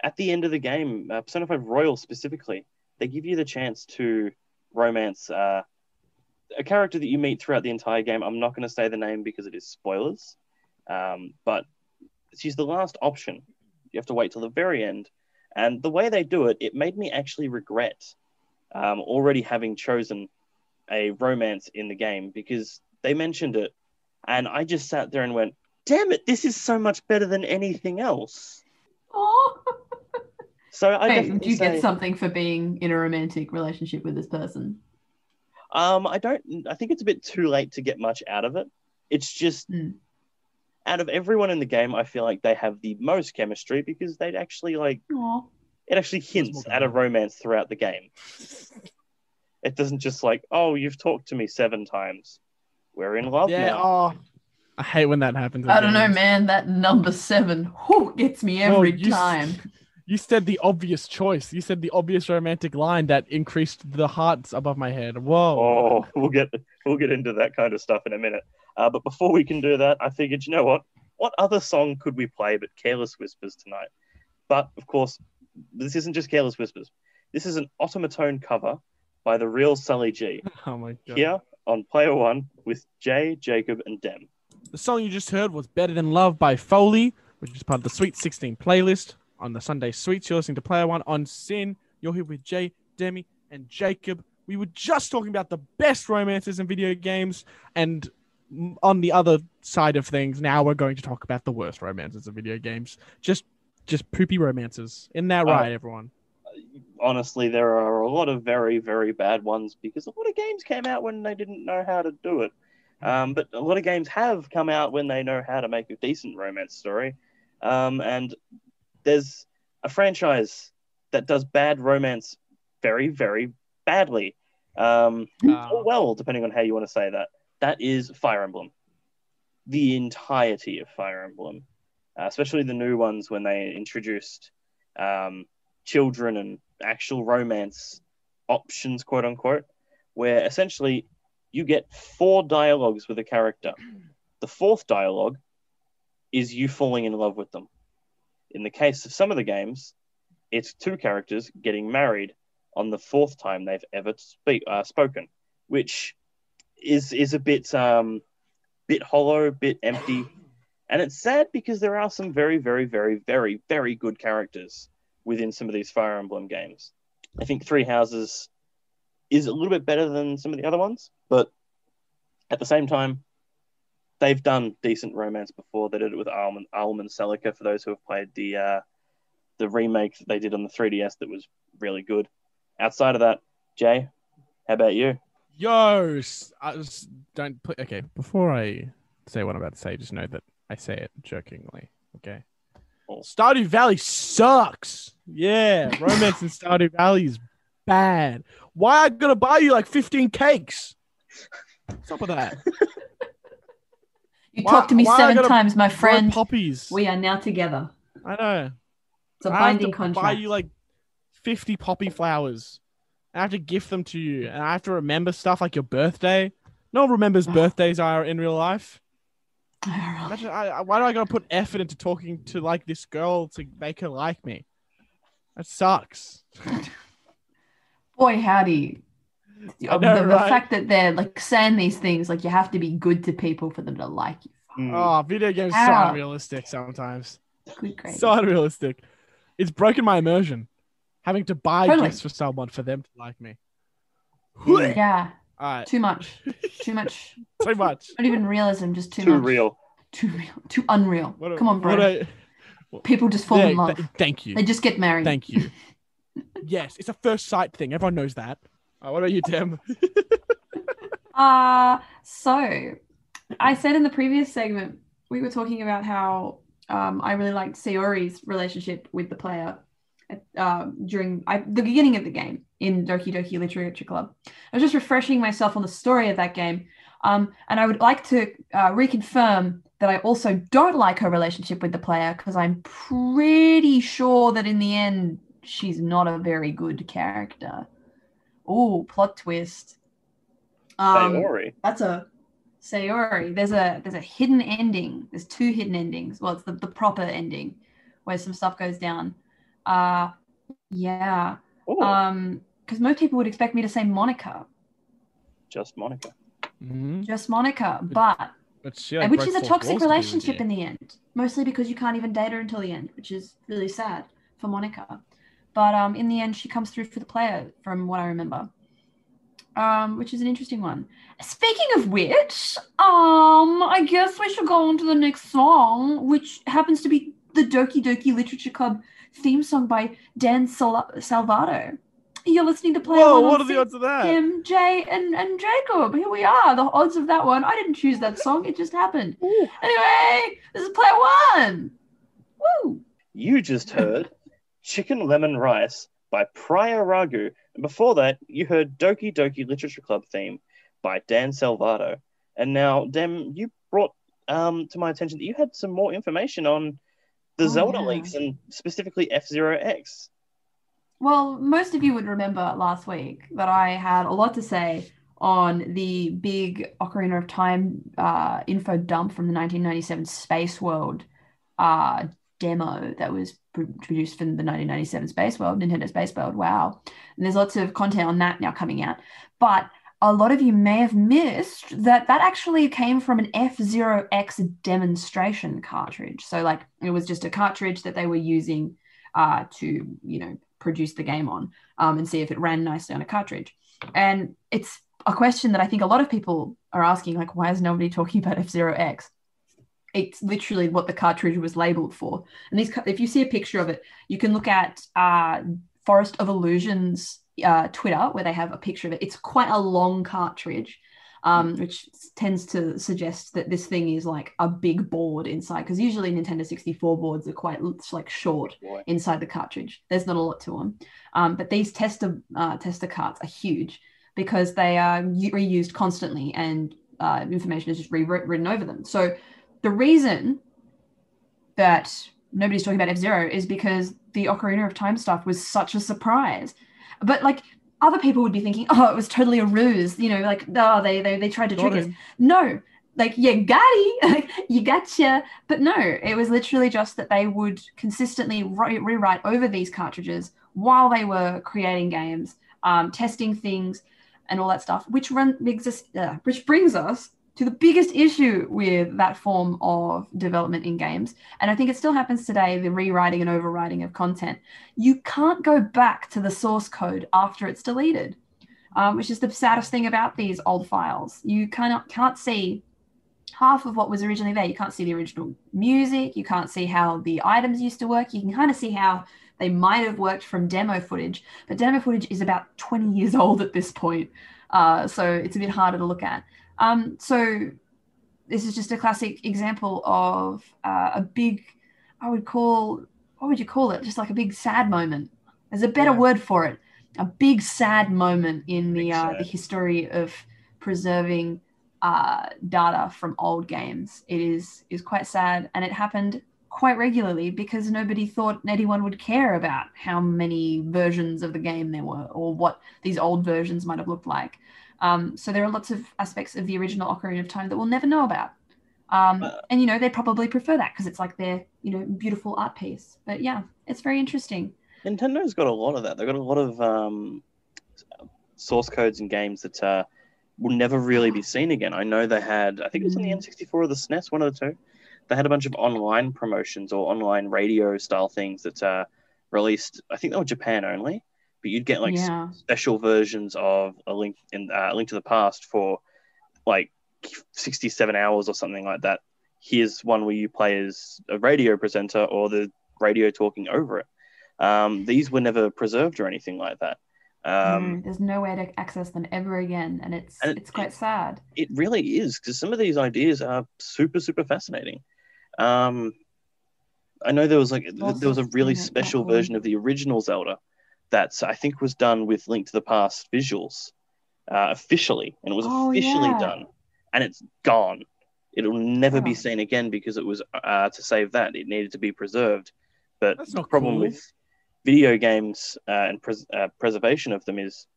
at the end of the game, uh, Persona 5 Royal specifically, they give you the chance to romance uh, a character that you meet throughout the entire game. I'm not going to say the name because it is spoilers, um, but she's the last option. You have to wait till the very end. And the way they do it, it made me actually regret um, already having chosen a romance in the game because they mentioned it. And I just sat there and went, damn it, this is so much better than anything else. oh, So I Wait, do you say, get something for being in a romantic relationship with this person? um, I don't, I think it's a bit too late to get much out of it. It's just, Mm. out of everyone in the game, I feel like they have the most chemistry because they'd actually like, Oh, it actually hints at a romance throughout the game. It doesn't just like, oh, you've talked to me seven times. We're in love Yeah. now. Oh, I hate when that happens. I don't know, man. That number seven whew, gets me every Well, you s- time. You said the obvious choice. You said the obvious romantic line that increased the hearts above my head. Whoa. Oh, we'll get we'll get into that kind of stuff in a minute. Uh, but before we can do that, I figured, you know what? What other song could we play but Careless Whispers tonight? But of course, this isn't just Careless Whispers. This is an automaton cover by the real Sully G. Oh my god. Here on Player One with Jay, Jacob, and Dem. The song you just heard was Better Than Love by Foley, which is part of the Sweet 16 playlist on the Sunday Sweets. You're listening to Player One on SYN. You're here with Jay, Demi, and Jacob. We were just talking about the best romances in video games, and on the other side of things, now we're going to talk about the worst romances in video games. Just just poopy romances. Isn't that Uh, right, everyone? Honestly, there are a lot of very, very bad ones because a lot of games came out when they didn't know how to do it. Um, but a lot of games have come out when they know how to make a decent romance story. Um, and there's a franchise that does bad romance very, very badly. Um, Uh, or well, depending on how you want to say that. That is Fire Emblem. The entirety of Fire Emblem, uh, especially the new ones when they introduced um, children and actual romance options, quote unquote, where essentially you get four dialogues with a character. The fourth dialogue is you falling in love with them. In the case of some of the games, it's two characters getting married on the fourth time they've ever speak, uh, spoken, which is is a bit um, bit hollow, bit empty, and it's sad because there are some very, very, very, very, very good characters within some of these Fire Emblem games. I think Three Houses is a little bit better than some of the other ones, but at the same time, they've done decent romance before. They did it with Alman, Alm and Celica for those who have played the uh, the remake that they did on the 3DS that was really good. Outside of that, Jay, how about you? Yo, I just don't put. Okay, before I say what I'm about to say, just know that I say it jokingly. Okay. Stardew Valley sucks. Yeah, romance in Stardew Valley is bad. Why I gotta buy you like 15 cakes? What's up with that? You Why- talked to me seven times, my friend. poppies. We are now together. I know. It's a I have binding to contract. buy you like 50 poppy flowers. I have to gift them to you, and I have to remember stuff like your birthday. No one remembers birthdays are in real life. Imagine, I, I, why do I gotta put effort into talking to like this girl to make her like me? That sucks. Boy, howdy. I know, the, the fact that they're like saying these things, like you have to be good to people for them to like you. Mm. Oh, video games so How? unrealistic sometimes. Good gravy. So unrealistic. It's broken my immersion. Having to buy Totally. gifts for someone for them to like me. Yeah, All right, too much. Too much. too much. Not even realism, just too, Too much. real. Too real. Too unreal. What a- Come on, bro. what a- People just fall yeah, in love. th- thank you. they just get married. Thank you. yes, it's a first sight thing. Everyone knows that. Uh, what about you, Tim? Uh, so I said in the previous segment, we were talking about how um, I really liked Sayori's relationship with the player um, during I, the beginning of the game in Doki Doki Literature Club. I was just refreshing myself on the story of that game. Um, and I would like to uh, reconfirm that I also don't like her relationship with the player because I'm pretty sure that in the end, she's not a very good character. Oh, plot twist. Um, Sayori. that's a Sayori. There's a there's a hidden ending. There's two hidden endings. Well, it's the, the proper ending where some stuff goes down. Uh yeah. Oh, Um because most people would expect me to say Monika. just Monika. Mhm. Just Monika. But But she, which is a toxic walls to be with relationship in the end. Mostly because you can't even date her until the end, which is really sad for Monika. But um in the end she comes through for the player from what I remember. Um, which is an interesting one. Speaking of which, um, I guess we should go on to the next song, which happens to be the Doki Doki Literature Club theme song by Dan Sal- Salvato. You're listening to Play Whoa, One what are the odds of that? Him, Jay, and, and Jacob. Here we are. The odds of that one. I didn't choose that song. It just happened. Ooh. Anyway, this is Player One. Woo! You just heard Chicken Lemon Rice by Prior Ragu. And before that, you heard Doki Doki Literature Club theme by Dan Salvato. And now, Dem, you brought um, to my attention that you had some more information on the Oh, Zelda yeah. leaks and specifically F Zero X. Well, most of you would remember last week that I had a lot to say on the big Ocarina of Time uh, info dump from the 1997 Space World uh, demo that was produced from the 1997 Space World, Nintendo Space World. Wow. And there's lots of content on that now coming out. But a lot of you may have missed that that actually came from an F-Zero X demonstration cartridge. So, like, it was just a cartridge that they were using uh, to, you know, produce the game on um, and see if it ran nicely on a cartridge. And it's a question that I think a lot of people are asking, like, why is nobody talking about F-Zero X? It's literally what the cartridge was labeled for. And these, if you see a picture of it, you can look at uh, Forest of Illusions uh, Twitter, where they have a picture of it. It's quite a long cartridge, um, which tends to suggest that this thing is like a big board inside. Because usually Nintendo 64 boards are quite like short inside the cartridge. There's not a lot to them, um, but these tester uh, tester carts are huge because they are reused constantly and uh, information is just rewritten over them. So the reason that nobody's talking about F Zero is because the Ocarina of Time stuff was such a surprise. But like other people would be thinking, oh, it was totally a ruse. You know, like oh, they they they tried to Got trick us. No, like you got it, you gotcha. But no, it was literally just that they would consistently re- rewrite over these cartridges while they were creating games, um, testing things, and all that stuff. Which run exist, uh, which brings us to the biggest issue with that form of development in games, and I think it still happens today: the rewriting and overwriting of content. You can't go back to the source code after it's deleted. Um, which is the saddest thing about these old files. You cannot can't see half of what was originally there. You can't see the original music. You can't see how the items used to work. You can kind of see how They might have worked from demo footage, but demo footage is about 20 years old at this point. Uh, so it's a bit harder to look at. Um, so this is just a classic example of uh, a big, I would call, what would you call it? Just like a big sad moment. There's a better Yeah. word for it. A big sad moment in the uh, the history of preserving uh, data from old games. It is is quite sad, and it happened quite regularly because nobody thought anyone would care about how many versions of the game there were or what these old versions might have looked like. Um, so there are lots of aspects of the original Ocarina of Time that we'll never know about. Um, and you know they'd probably prefer that because it's like their you know beautiful art piece. But yeah, it's very interesting. Nintendo's got a lot of that. They've got a lot of um, source codes and games that uh, will never really be seen again. I know they had, I think it was on the Mm. N64 or the SNES, one of the two. They had a bunch of online promotions or online radio style things that uh, released. I think they were Japan only, but you'd get like yeah, special versions of a link in uh, a link to the past for like 67 hours or something like that. Here's one where you play as a radio presenter or the radio talking over it. Um, these were never preserved or anything like that. Um, No, there's no way to access them ever again, and it's And it- it's quite sad. it really is because some of these ideas are super super fascinating. Um, i know there was like th- there was a really special version of the original zelda that i think was done with link to the past visuals uh, officially and it was Oh, officially yeah. done and it's gone it'll never be Oh. seen again because it was uh, to save that it needed to be preserved but That's the problem cool. with video games uh, and pres- uh, preservation of them is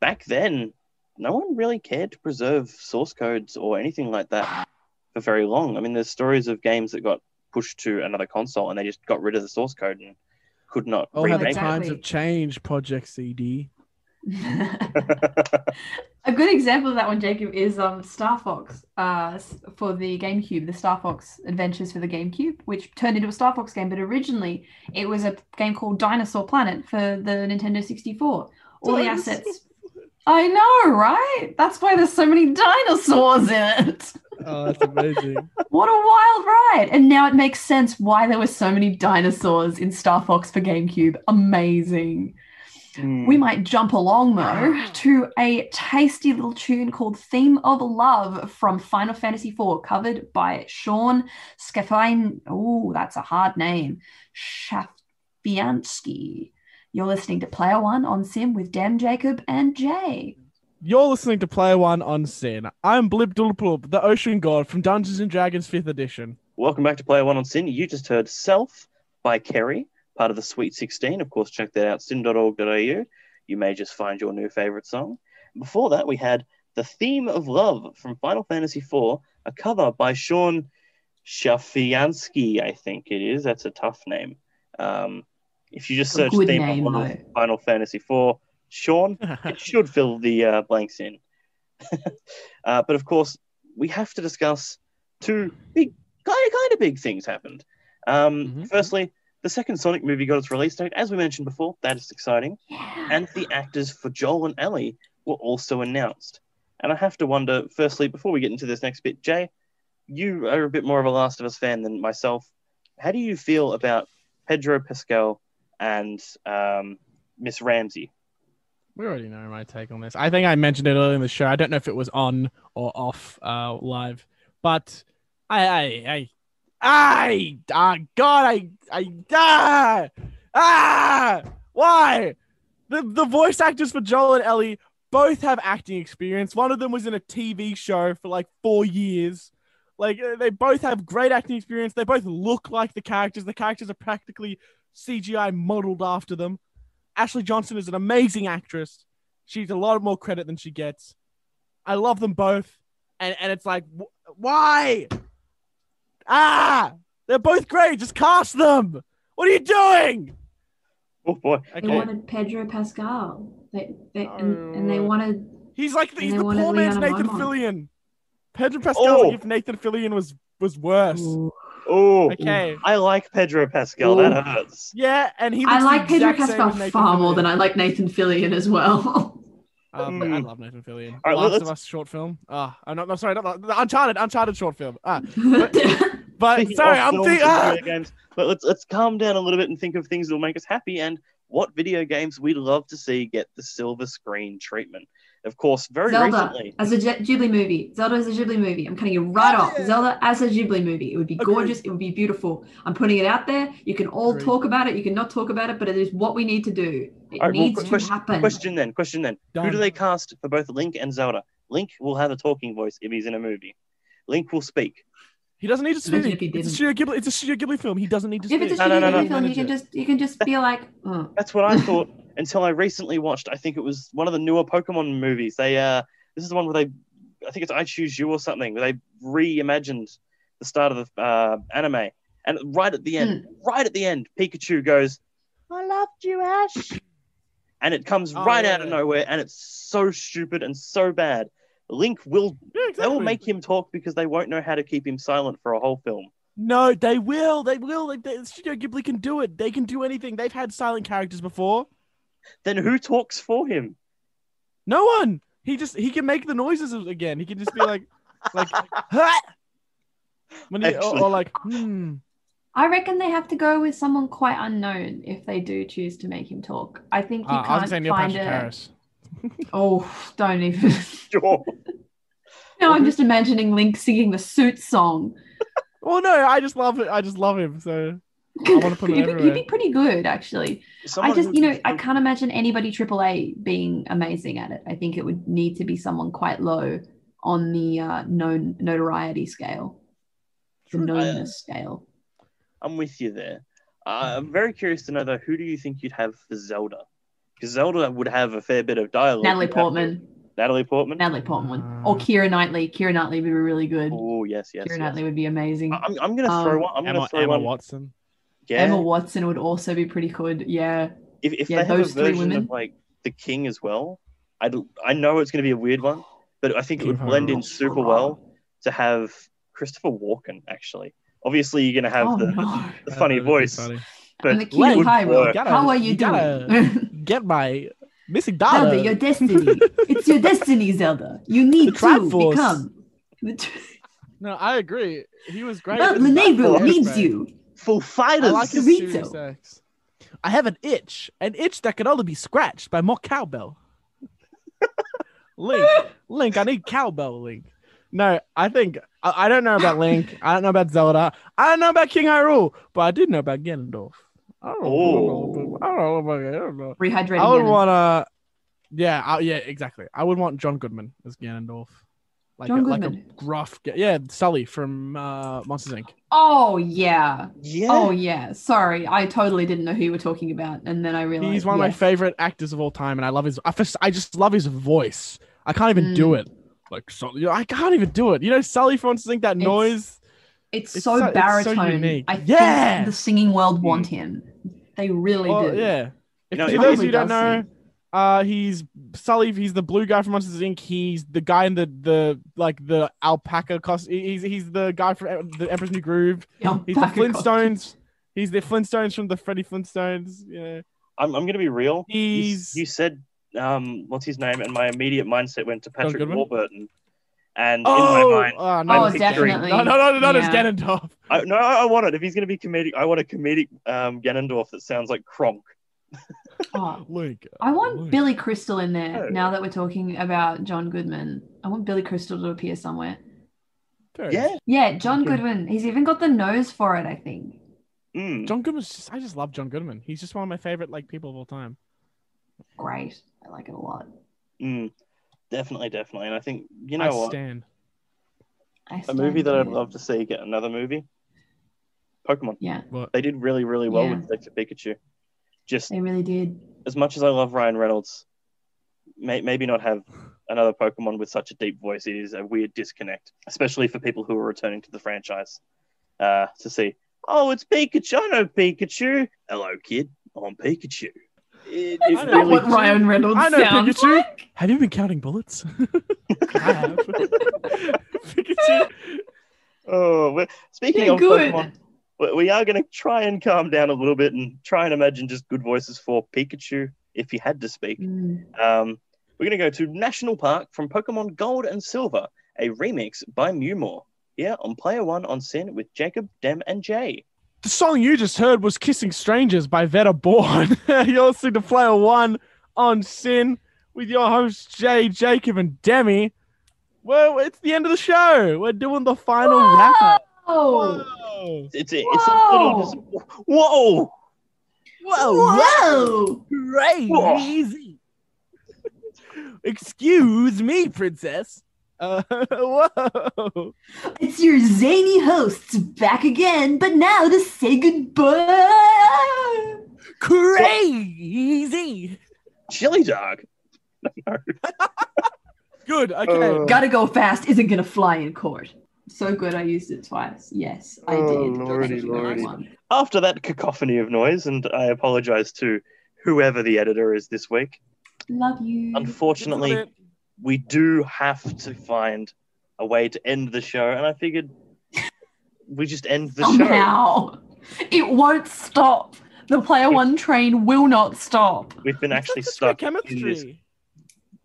back then no one really cared to preserve source codes or anything like that for very long. I mean, there's stories of games that got pushed to another console and they just got rid of the source code and could not Oh, how the exactly. times have changed, Project CD. a good example of that one, Jacob, is um Star Fox uh for the GameCube, the Star Fox Adventures for the GameCube, which turned into a Star Fox game, but originally it was a game called Dinosaur Planet for the Nintendo 64. All the assets. I know, right? That's why there's so many dinosaurs in it. Oh, that's amazing. What a wild ride! And now it makes sense why there were so many dinosaurs in Star Fox for GameCube. Amazing. Hmm. We might jump along though to a tasty little tune called Theme of Love from Final Fantasy IV, covered by Sean Skafine. Oh, that's a hard name. Schafianski. You're listening to Player One on SYN with Dem, Jacob, and Jay. You're listening to Player One on SYN. I'm Blibdoolpoolp, the Ocean God from Dungeons and Dragons 5th Edition. Welcome back to Player One on SYN. You just heard Self by Kerry, part of the Sweet 16. Of course, check that out, syn.org.au. You may just find your new favorite song. Before that, we had The Theme of Love from Final Fantasy IV, a cover by Sean Schafianski, I think it is. That's a tough name. Um, if you just search good Theme name, of Final Fantasy IV, Sean, it should fill the uh, blanks in. uh, but of course, we have to discuss two big, kind of, kind of big things happened. Um, Mhm. Firstly, the second Sonic movie got its release date, as we mentioned before. That is exciting, Yeah. and the actors for Joel and Ellie were also announced. And I have to wonder, firstly, before we get into this next bit, Jay, you are a bit more of a Last of Us fan than myself. How do you feel about Pedro Pascal and um, Miss Ramsey? We already know my take on this. I think I mentioned it earlier in the show. I don't know if it was on or off uh, live, but I, I, I, I, ah, God, I, I, ah, ah, why? The the voice actors for Joel and Ellie both have acting experience. One of them was in a TV show for like four years. Like uh, they both have great acting experience. They both look like the characters. The characters are practically CGI modeled after them. Ashley Johnson is an amazing actress. She's a lot more credit than she gets. I love them both, and and it's like, wh- why? Ah, they're both great. Just cast them. What are you doing? Oh boy. They wanted Pedro Pascal. They, they and, and they wanted he's like the, he's the poor man's Leon Nathan Beaumont. Fillion. Pedro Pascal, Oh. if Nathan Fillion was was worse. Oh, Okay. I like Pedro Pascal. That hurts. Yeah, and he. I like Pedro Pascal as Nathan far more than I like Nathan Fillion as well. Um, Mm. I love Nathan Fillion. All right, Last let's- of Us short film. Ah, I'm not. I'm sorry, not the, the Uncharted. Uncharted short film. Ah, But Speaking sorry, I'm films thinking. Ah! games, but let's let's calm down a little bit and think of things that will make us happy and what video games we'd love to see get the silver screen treatment. Of course, very Zelda recently. as a Ghib- Ghibli movie. Zelda as a Ghibli movie. I'm cutting you right Oh, off. yeah. Zelda as a Ghibli movie. It would be Agreed. gorgeous. It would be beautiful. I'm putting it out there. You can all Agreed. talk about it. You can not talk about it, but it is what we need to do. It All right, well, needs to question, happen. question then, question then. Who do they cast for both Link and Zelda? Link will have a talking voice if he's in a movie. Link will speak. He doesn't need to speak. It's a didn't. Studio Ghibli. It's a Studio Ghibli film. He doesn't need to If speak. it's a No, no, no, Ghibli no. film, you can just you can just be like, oh. That's what I thought until I recently watched. I think it was one of the newer Pokemon movies. They uh, this is the one where they, I think it's I Choose You or something, where they reimagined the start of the uh, anime, and right at the end, right at the end, Pikachu goes, "I loved you, Ash," and it comes Oh, right yeah, out of yeah. nowhere, and it's so stupid and so bad. Link will Yeah, they will make him talk because they won't know how to keep him silent for a whole film. No, they will. They will. Like, they, Studio Ghibli can do it. They can do anything. They've had silent characters before. Then who talks for him? No one. He just he can make the noises again. He can just be like, like, "Huh!" when he, or, Actually- or like, hmm. I reckon they have to go with someone quite unknown if they do choose to make him talk. I think you Uh, I was gonna can't say Neil find Patrick a. Harris. Oh, don't even. Sure. no, I'm just imagining Link singing the suit song. Well, no, I just love it. I just love him. So wanna put him you'd, be, you'd be pretty good, actually. I just, you know, I can't imagine anybody AAA being amazing at it. I think it would need to be someone quite low on the uh, known notoriety scale, the True. knownness scale. I'm with you there. Uh, I'm very curious to know though, who do you think you'd have for Zelda? Because Zelda would have a fair bit of dialogue. Natalie You'd have to- Portman. Natalie Portman. Natalie Portman. Uh, or Keira Knightley. Keira Knightley would be really good. Oh yes, yes. Keira yes. Knightley would be amazing. I- I'm, I'm gonna Um, throw one. I'm gonna Emma, throw Emma one. Watson. Yeah. Emma Watson would also be pretty good. Yeah. if if yeah, they have a those three version women. of like the King as well, I I know it's gonna be a weird one, but I think it would blend in super well to have Christopher Walken. Actually, obviously you're gonna have oh the, no. the funny voice, funny. but and the it cute Hyrule. Gotta- How are you, you gotta- doing? Get my missing dollar. Zelda, your destiny. it's your destiny, Zelda. You need The to Triforce. become. the tr- No, I agree. He was great. Well, in the Lenebu Battle needs Aspect. You. Full I like his Dorito. serious sex. I have an itch, an itch that can only be scratched by more cowbell. Link, Link, I need cowbell, Link. No, I think I, I don't know about Link. I don't know about Zelda. I don't know about King Hyrule, but I did know about Ganondorf. I don't know. Oh. I don't know about oh. I don't know. Rehydrating. I would want to. Yeah, I, yeah, exactly. I would want John Goodman as Ganondorf. Like John a, like a gruff, ga- yeah, Sully from uh, Monsters Inc. Oh yeah. yeah. Oh yeah. Sorry, I totally didn't know who you were talking about, and then I realized He's one of my favorite actors of all time, and I love his. I just, I just love his voice. I can't even do Mm. it. Like, so, I can't even do it. You know, Sully from Monsters Inc. That It's- noise. It's, It's so so- it's so baritone. I Yeah! think the singing world want him. They really Well, do. yeah. If, know, for those who don't know, sing. Uh, he's Sully. He's the blue guy from Monsters Inc. He's the guy in the the like the alpaca costume. He's he's the guy from the Emperor's New Groove. Yeah, He's the back across. Flintstones. He's the Flintstones from the Freddy Flintstones. Yeah. I'm, I'm gonna be real. He's you said um, what's his name, and my immediate mindset went to Patrick Warburton, and in oh, my mind, oh, no, Oh, I'm picturing- definitely. no, no, no, no, no, it's Yeah. Ganondorf. I, no, I want it. If he's gonna be comedic, I want a comedic um, Ganondorf that sounds like Kronk. Oh, Link. I want Link. Billy Crystal in there. Now that we're talking about John Goodman, I want Billy Crystal to appear somewhere. Very Yeah. Yeah, John Okay. Goodman. He's even got the nose for it. I think. Mm. John Goodman's just I just love John Goodman. He's just one of my favorite like people of all time. Great. I like it a lot. Mm. Definitely, definitely. And I think you know I what, stand. I a movie that I'd love to see get another movie. Pokemon. Yeah, They did really, really well Yeah. with Detective Pikachu. Just they really did. as much as I love Ryan Reynolds, may, maybe not have another Pokemon with such a deep voice. It is a weird disconnect, especially for people who are returning to the franchise uh, to see. Oh, it's Pikachu! I know Pikachu. Hello, kid. I'm Pikachu. It, I it Not really, what Ryan Reynolds I know sounds Pikachu. like. Have you been counting bullets? I have. Pikachu. oh, we're, speaking Yeah, of good. Pokemon, we- we are going to try and calm down a little bit and try and imagine just good voices for Pikachu if he had to speak. Mm. Um, we're going to go to National Park from Pokemon Gold and Silver, a remix by Mewmore. here on Player One on SYN with Jacob, Dem, and Jay. The song you just heard was Kissing Strangers by Veta Born. You're listening to Player One on SYN with your hosts, Jay, Jacob, and Demi. Well, it's the end of the show. We're doing the final wrap up. Oh, Whoa. It's a, it's a little. Dis- Whoa! whoa! crazy. Excuse me, princess. Uh, whoa. It's your zany hosts back again, but now to say goodbye. Crazy. Chili dog. Good. Okay. Uh, Gotta go fast isn't gonna fly in court. So good, I used it twice. Yes, I Oh, did. lordy, lordy. After that cacophony of noise, and I apologize to whoever the editor is this week. Love you. Unfortunately, we do have to find a way to end the show, and I figured we just end the show. Somehow, it won't stop. The player one train will not stop. We've been actually Such stuck great in this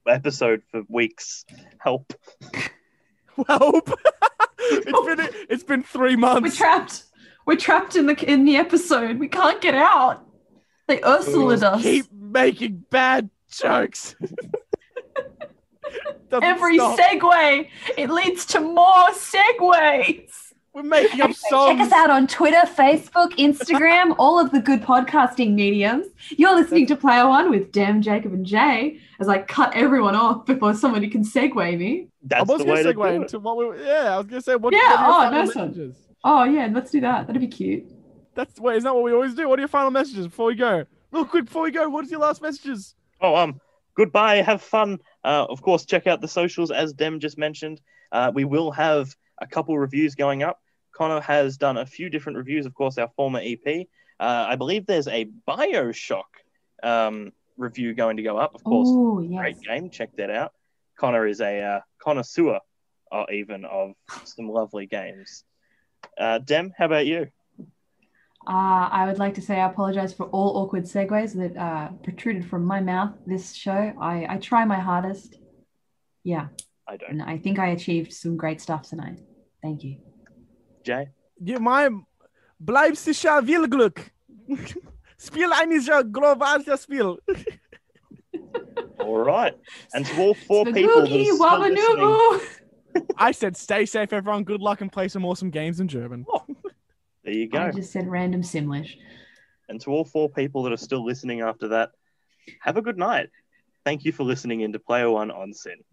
episode for weeks. Help. Well, it's been it's been three months. We're trapped. We're trapped in the in the episode. We can't get out. They Ursulaed us. Keep making bad jokes. Every stop. segue, it leads to more segues. We're making up Check us out on Twitter, Facebook, Instagram, all of the good podcasting mediums. You're listening to Player One with Dem, Jacob, and Jay as I cut everyone off before somebody can segue me. I That's was the going way to to segue do into what we. Yeah, I was going to say what. Yeah, what are your oh, final nice one. messages? Oh, yeah, let's do that. That'd be cute. That's wait, is that what we always do? What are your final messages before we go? Real quick before we go, what is your last messages? Oh, um, goodbye. Have fun. Uh, of course, check out the socials as Dem just mentioned. Uh, we will have a couple reviews going up. Connor has done a few different reviews. Of course, our former EP. Uh, I believe there's a Bioshock um, review going to go up. Of course, Oh, yes. great game. Check that out. Connor is a uh, connoisseur, uh, even of some lovely games. Uh, Dem, how about you? Uh, I would like to say I apologize for all awkward segues that uh, protruded from my mouth this show. I, I try my hardest. Yeah, I don't. and I think I achieved some great stuff tonight. Thank you. Jay. Ja, maar blijf sicher wil Glück. Spiel einiger globalischer Spiel. All right. And to all four people that are Spagooky still listening, wabanoo. I said stay safe, everyone. Good luck and play some awesome games in German. there you go. I just said random Simlish. And to all four people that are still listening after that, have a good night. Thank you for listening into Player One on SYN.